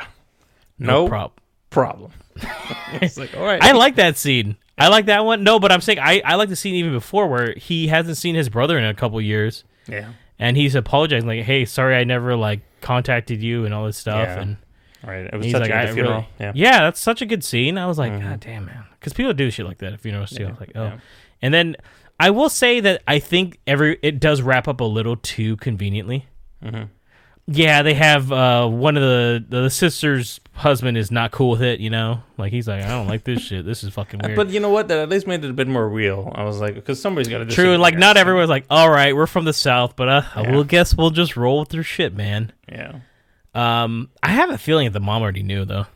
No No, prob- problem. it's like, all right. I like that scene. I like that one. No, but I'm saying I, I like the scene even before where he hasn't seen his brother in a couple years. Yeah. And he's apologizing like, "Hey, sorry, I never like contacted you and all this stuff." Yeah. And Right. It was such like, the "I funeral. really- Yeah. yeah, that's such a good scene. I was like, Mhm. God damn man, because people do shit like that at funerals too. I was like, oh, yeah. and then I will say that I think every it does wrap up a little too conveniently. Mhm. Yeah, they have uh, one of the the sister's husband is not cool with it. You know, like he's like, I don't like this shit. This is fucking weird. But you know what? That at least made it a bit more real. I was like, because somebody's got to just. True, like not everyone's like, all right, we're from the south, but uh, Yeah. we'll guess we'll just roll with their shit, man. Yeah. Um, I have a feeling that the mom already knew though.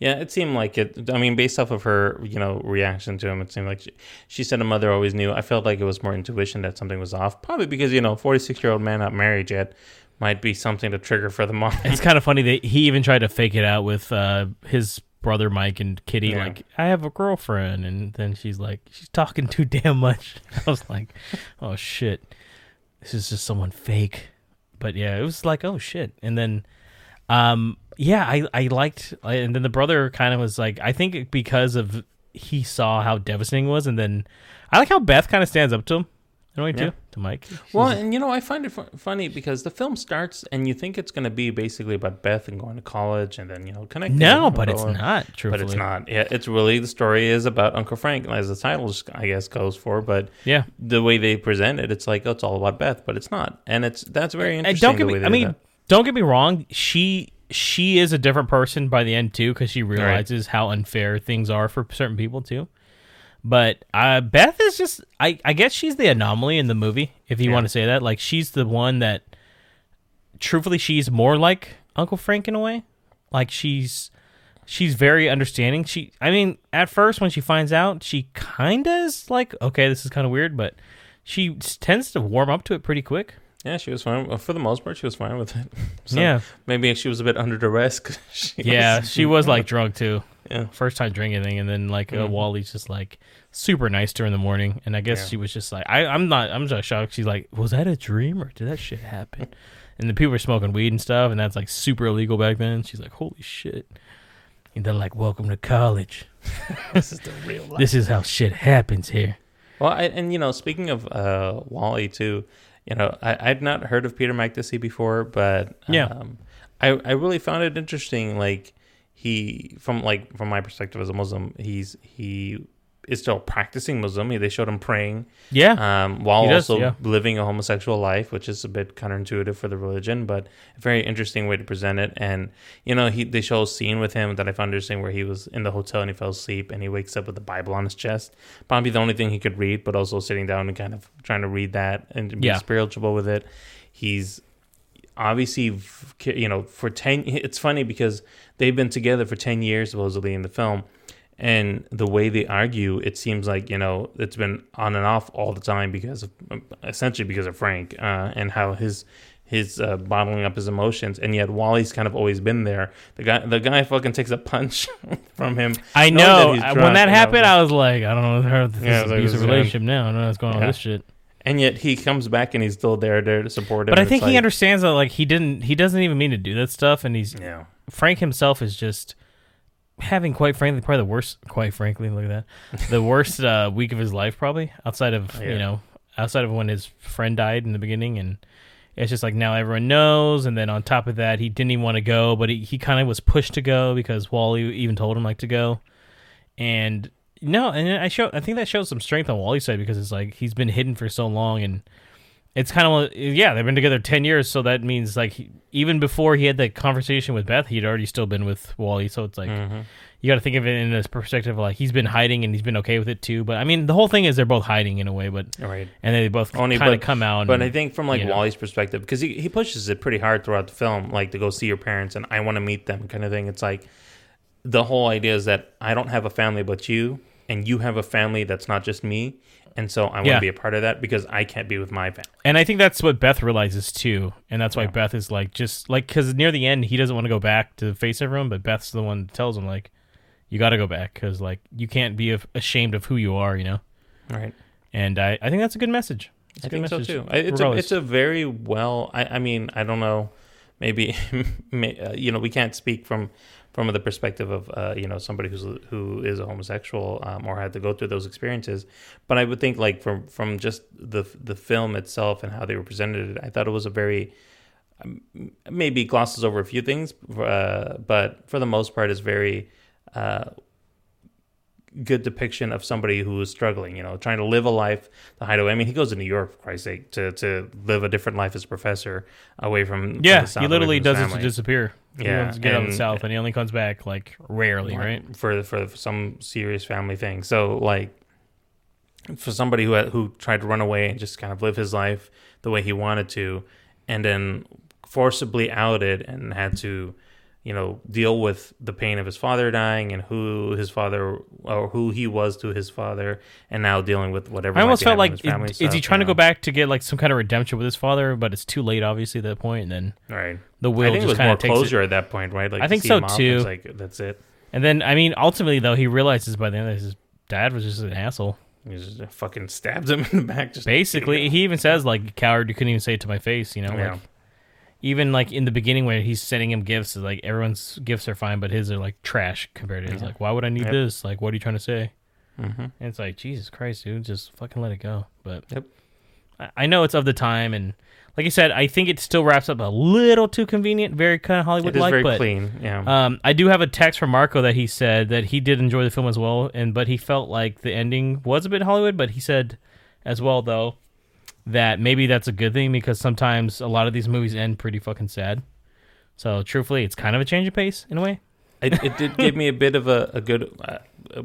Yeah, it seemed like it. I mean, based off of her, you know, reaction to him, it seemed like she, she said a mother always knew. I felt like it was more intuition that something was off. Probably because you know, forty six year old man not married yet might be something to trigger for the mom. It's kind of funny that he even tried to fake it out with uh, his brother Mike and Kitty. Yeah. Like, I have a girlfriend, and then she's like, she's talking too damn much. I was like, oh shit, this is just someone fake. But yeah, it was like, oh shit, and then, um, yeah, I I liked, and then the brother kind of was like, I think because of he saw how devastating it was, and then I like how Beth kind of stands up to him. In a way Yeah. too, to Mike. Well, and you know, I find it fu- funny because the film starts and you think it's going to be basically about Beth and going to college and then, you know, connecting. No, but it's whatever. not, But it's not. Yeah, it's really the story is about Uncle Frank, as the title, I guess, goes for. But Yeah. the way they present it, it's like, oh, it's all about Beth, but it's not. And it's that's very And interesting. don't get the me. I they do mean, don't get me wrong. She she is a different person by the end too, because she realizes how unfair things are for certain people too. But uh, Beth is just. I I guess she's the anomaly in the movie, if you Yeah. want to say that. Like she's the one that. Truthfully, she's more like Uncle Frank in a way. Like she's. She's very understanding. She, I mean, at first when she finds out, she kind of is like, okay, this is kind of weird, but she tends to warm up to it pretty quick. Yeah, she was fine. For the most part, she was fine with it. Yeah. Maybe she was a bit under duress. she Yeah, was- she was like drunk too. Yeah. First time drinking anything, and then like uh, Mhm. Wally's just like super nice to her in the morning, and I guess Yeah. she was just like, I, I'm not, I'm just shocked. She's like, was that a dream or did that shit happen? and the people were smoking weed and stuff, and that's like super illegal back then. She's like, holy shit. And they're like, welcome to college. this is the real life. This is how shit happens here. Well, I, and you know, speaking of uh, Wally too, you know, I, I'd not heard of Peter Macdissi before, but Yeah. um, I I really found it interesting. Like he, from like from my perspective as a Muslim, he's he is still practicing Muslim. They showed him praying, Yeah. um, while does, also yeah. living a homosexual life, which is a bit counterintuitive for the religion, but a very interesting way to present it. And you know, he they show a scene with him that I found interesting where he was in the hotel and he fell asleep and he wakes up with the Bible on his chest, probably the only thing he could read, but also sitting down and kind of trying to read that and be Yeah. spiritual with it. He's obviously you know for 10 it's funny because they've been together for 10 years supposedly in the film and the way they argue it seems like you know it's been on and off all the time because of essentially because of frank uh, and how his his uh, bottling up his emotions. And yet wally's kind of always been there. The guy the guy fucking takes a punch from him I know. he's uh, drunk, when that happened, was I was like, I don't know her- this Yeah, is like, abusive relationship now. I don't know what's going on with this shit. and yet he comes back and he's still there there to support him. But I It's think he like- understands that like he didn't he doesn't even mean to do that stuff. And he's yeah. Frank himself is just having quite frankly probably the worst quite frankly look at that the worst uh, week of his life probably outside of Yeah. you know outside of when his friend died in the beginning and it's just like now everyone knows and then on top of that he didn't even want to go but he, he kind of was pushed to go because Wally even told him like to go and no and I show I think that shows some strength on Wally's side because it's like he's been hidden for so long and it's kind of yeah they've been together 10 years so that means like he, even before he had that conversation with beth he'd already still been with wally so it's like Mm-hmm. you got to think of it in this perspective of like he's been hiding and he's been okay with it too but i mean the whole thing is they're both hiding in a way but Right. and they both Only kind of come out But and, I think from like you know. Wally's perspective, because he, he pushes it pretty hard throughout the film, like to go see your parents and I want to meet them kind of thing. It's like the whole idea is that I don't have a family but you, and you have a family that's not just me. And so I want to Yeah. be a part of that because I can't be with my family. and i think that's what beth realizes too and that's why beth is like just like because near the end he doesn't want to go back to face everyone but beth's the one that tells him like you got to go back because like you can't be af- ashamed of who you are you know Right. and i, I think that's a good message It's a I good think so message, too. I- It's a, regardless. it's a very well. I, I mean, I don't know. Maybe, may, uh, you know, we can't speak from from the perspective of uh, you know somebody who's who is a homosexual um, or had to go through those experiences. But I would think like from from just the the film itself and how they were presented, I thought it was a very um, maybe glosses over a few things, uh, but for the most part, is very. Uh, good depiction of somebody who is struggling, you know, trying to live a life the hideaway. I mean, he goes to New York, for Christ's sake, to, to live a different life as a professor away from from Yeah, the South, he literally from does it to disappear. He Yeah, wants to get out of the south, and he only comes back like rarely, right? For for some serious family thing. So like for somebody who who tried to run away and just kind of live his life the way he wanted to, and then forcibly outed and had to, you know, deal with the pain of his father dying and who his father or who he was to his father, and now dealing with whatever. I almost felt like with his family is, is he trying to go back to get like some kind of redemption with his father, but it's too late, obviously, at that point, and then Right. the will I think it was kind more closure it. at that point, right? Like I think so off, too. It's like that's it. And then, I mean, ultimately though, he realizes by the end that his dad was just an asshole. He just fucking stabs him in the back. Just Basically, he even says like, "Coward, you couldn't even say it to my face," you know. Yeah. Like, even like in the beginning when he's sending him gifts, like everyone's gifts are fine, but his are like trash compared to his. Yeah. Like, why would I need Yep. this? Like, what are you trying to say? Mhm. And it's like, Jesus Christ, dude, just fucking let it go. But Yep. I, I know it's of the time, and like I said, I think it still wraps up a little too convenient, very kind of Hollywood It is like. very but clean, yeah. Um, I do have a text from Marco that he said that he did enjoy the film as well, and but he felt like the ending was a bit Hollywood. But he said as well though that maybe that's a good thing because sometimes a lot of these movies end pretty fucking sad. So truthfully, it's kind of a change of pace in a way. it, it did give me a bit of a, a good, uh,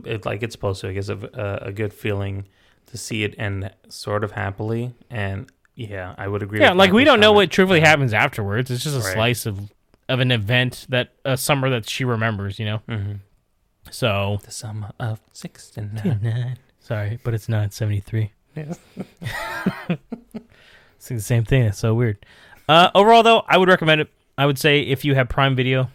it, like it's supposed to, I guess, a, a good feeling to see it end sort of happily. And yeah, I would agree. Yeah, like we don't know what truthfully happens afterwards. It's just a Right. slice of of an event that a summer that she remembers. You know. Mhm. So the summer of '69. Sorry, but it's not seventy three. Yes. It's the same thing. It's so weird. Uh, overall, though, I would recommend it. I would say if you have Prime Video,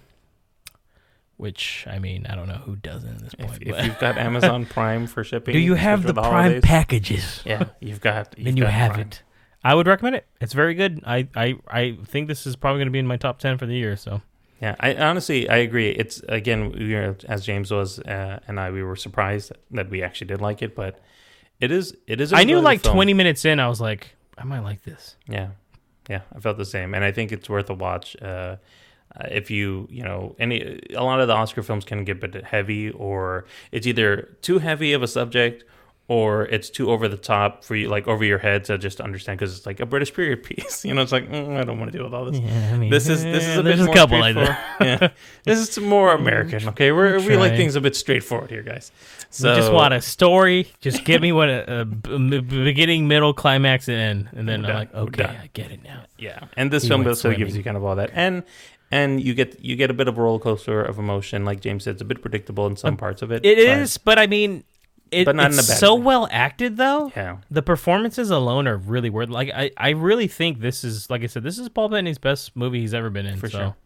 which I mean, I don't know who doesn't at this If, point. if but- you've got Amazon Prime for shipping, do you have especially the Prime holidays, packages? Yeah, you've got. then you've you got have Prime. it. I would recommend it. It's very good. I I, I think this is probably going to be in my top ten for the year. So Yeah, I honestly I agree. It's again, we were, as James was uh, and I, we were surprised that we actually did like it, but it is it is. a I knew like film. twenty minutes in, I was like, I might like this. Yeah, yeah, I felt the same, and I think it's worth a watch. Uh, uh, if you you know any a lot of the Oscar films can get a bit heavy, or it's either too heavy of a subject. Or it's too over the top for you, like over your head to just understand because it's like a British period piece. You know, it's like mm, I don't want to deal with all this. Yeah, I mean, this is this is a bit a more couple like yeah, this is more American. Okay, we're, we like things a bit straightforward here, guys. So we just want a story. Just give me what a, a beginning, middle, climax, and end, and then I'm like, okay, I get it now. yeah. And this He film also gives you kind of all that, and and you get you get a bit of a roller coaster of emotion. Like James said, it's a bit predictable in some parts of it. It is, but I mean, it, But not in it's a bad so way. well acted though. Yeah. The performances alone are really worth. Like I, I really think this is like I said, this is Paul Bettany's best movie he's ever been in. For so. sure.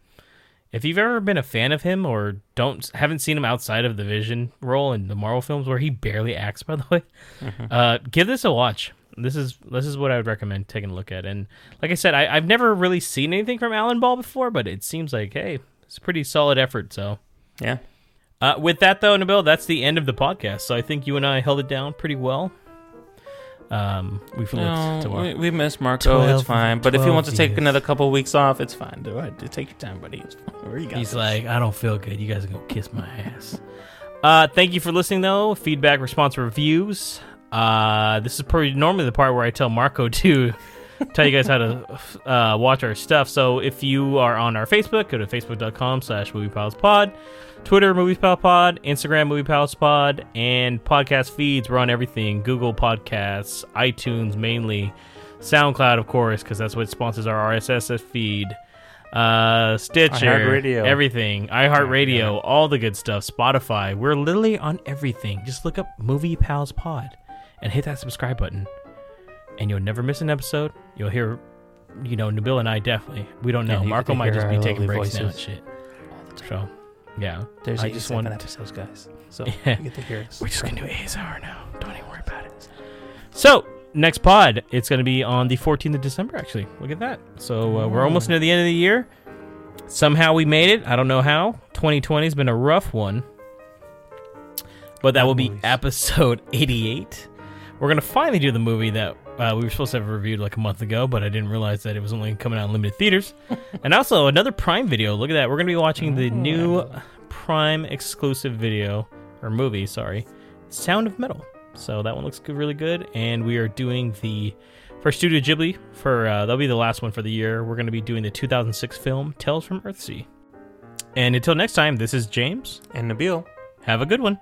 If you've ever been a fan of him or don't haven't seen him outside of the Vision role in the Marvel films where he barely acts, by the way, Mm-hmm. uh, give this a watch. This is this is what I would recommend taking a look at. And like I said, I, I've never really seen anything from Alan Ball before, but it seems like hey, it's a pretty solid effort. So Yeah. Uh, with that, though, Nabil, that's the end of the podcast. So I think you and I held it down pretty well. Um, we've looked No, to our- we, we miss Marco. 12 it's fine. But if he wants to take years. another couple weeks off, it's fine. Do it. Take your time, buddy. It's fine. Where you got He's this. like, I don't feel good. You guys are gonna kiss my ass. Uh, thank you for listening, though. Feedback, response, reviews. Uh, this is probably normally the part where I tell Marco to tell you guys how to uh, watch our stuff. So if you are on our Facebook, go to facebook.com slash moviepalspod, Twitter, moviepalspod, Instagram, moviepalspod, and podcast feeds. We're on everything. Google Podcasts, iTunes mainly, SoundCloud, of course, because that's what sponsors our RSS feed. Uh, Stitcher, iHeartRadio. everything, iHeartRadio, all the good stuff, Spotify. We're literally on everything. Just look up Movie Pals Pod and hit that subscribe button, and you'll never miss an episode. You'll hear, you know, Nabil and I definitely. We don't know. And you get Marco might just be taking breaks now and voices. shit. So, yeah. There's I just 87 want. episodes, guys. So Yeah. you get to hear us. We're just gonna do ASR now. Don't even worry about it. So next pod, it's gonna be on the 14th of December. Actually, look at that. So uh, we're almost near the end of the year. Somehow we made it. I don't know how. 2020 has been a rough one, but that will be episode 88. We're gonna finally do the movie that uh, we were supposed to have reviewed like a month ago, but I didn't realize that it was only coming out in limited theaters. and also another Prime video. Look at that. We're gonna be watching the new Prime exclusive video or movie. Sorry, Sound of Metal. So that one looks good, really good. And we are doing the for Studio Ghibli for uh, that'll be the last one for the year. We're gonna be doing the 2006 film Tales from Earthsea. And until next time, this is James. And Nabil. Have a good one.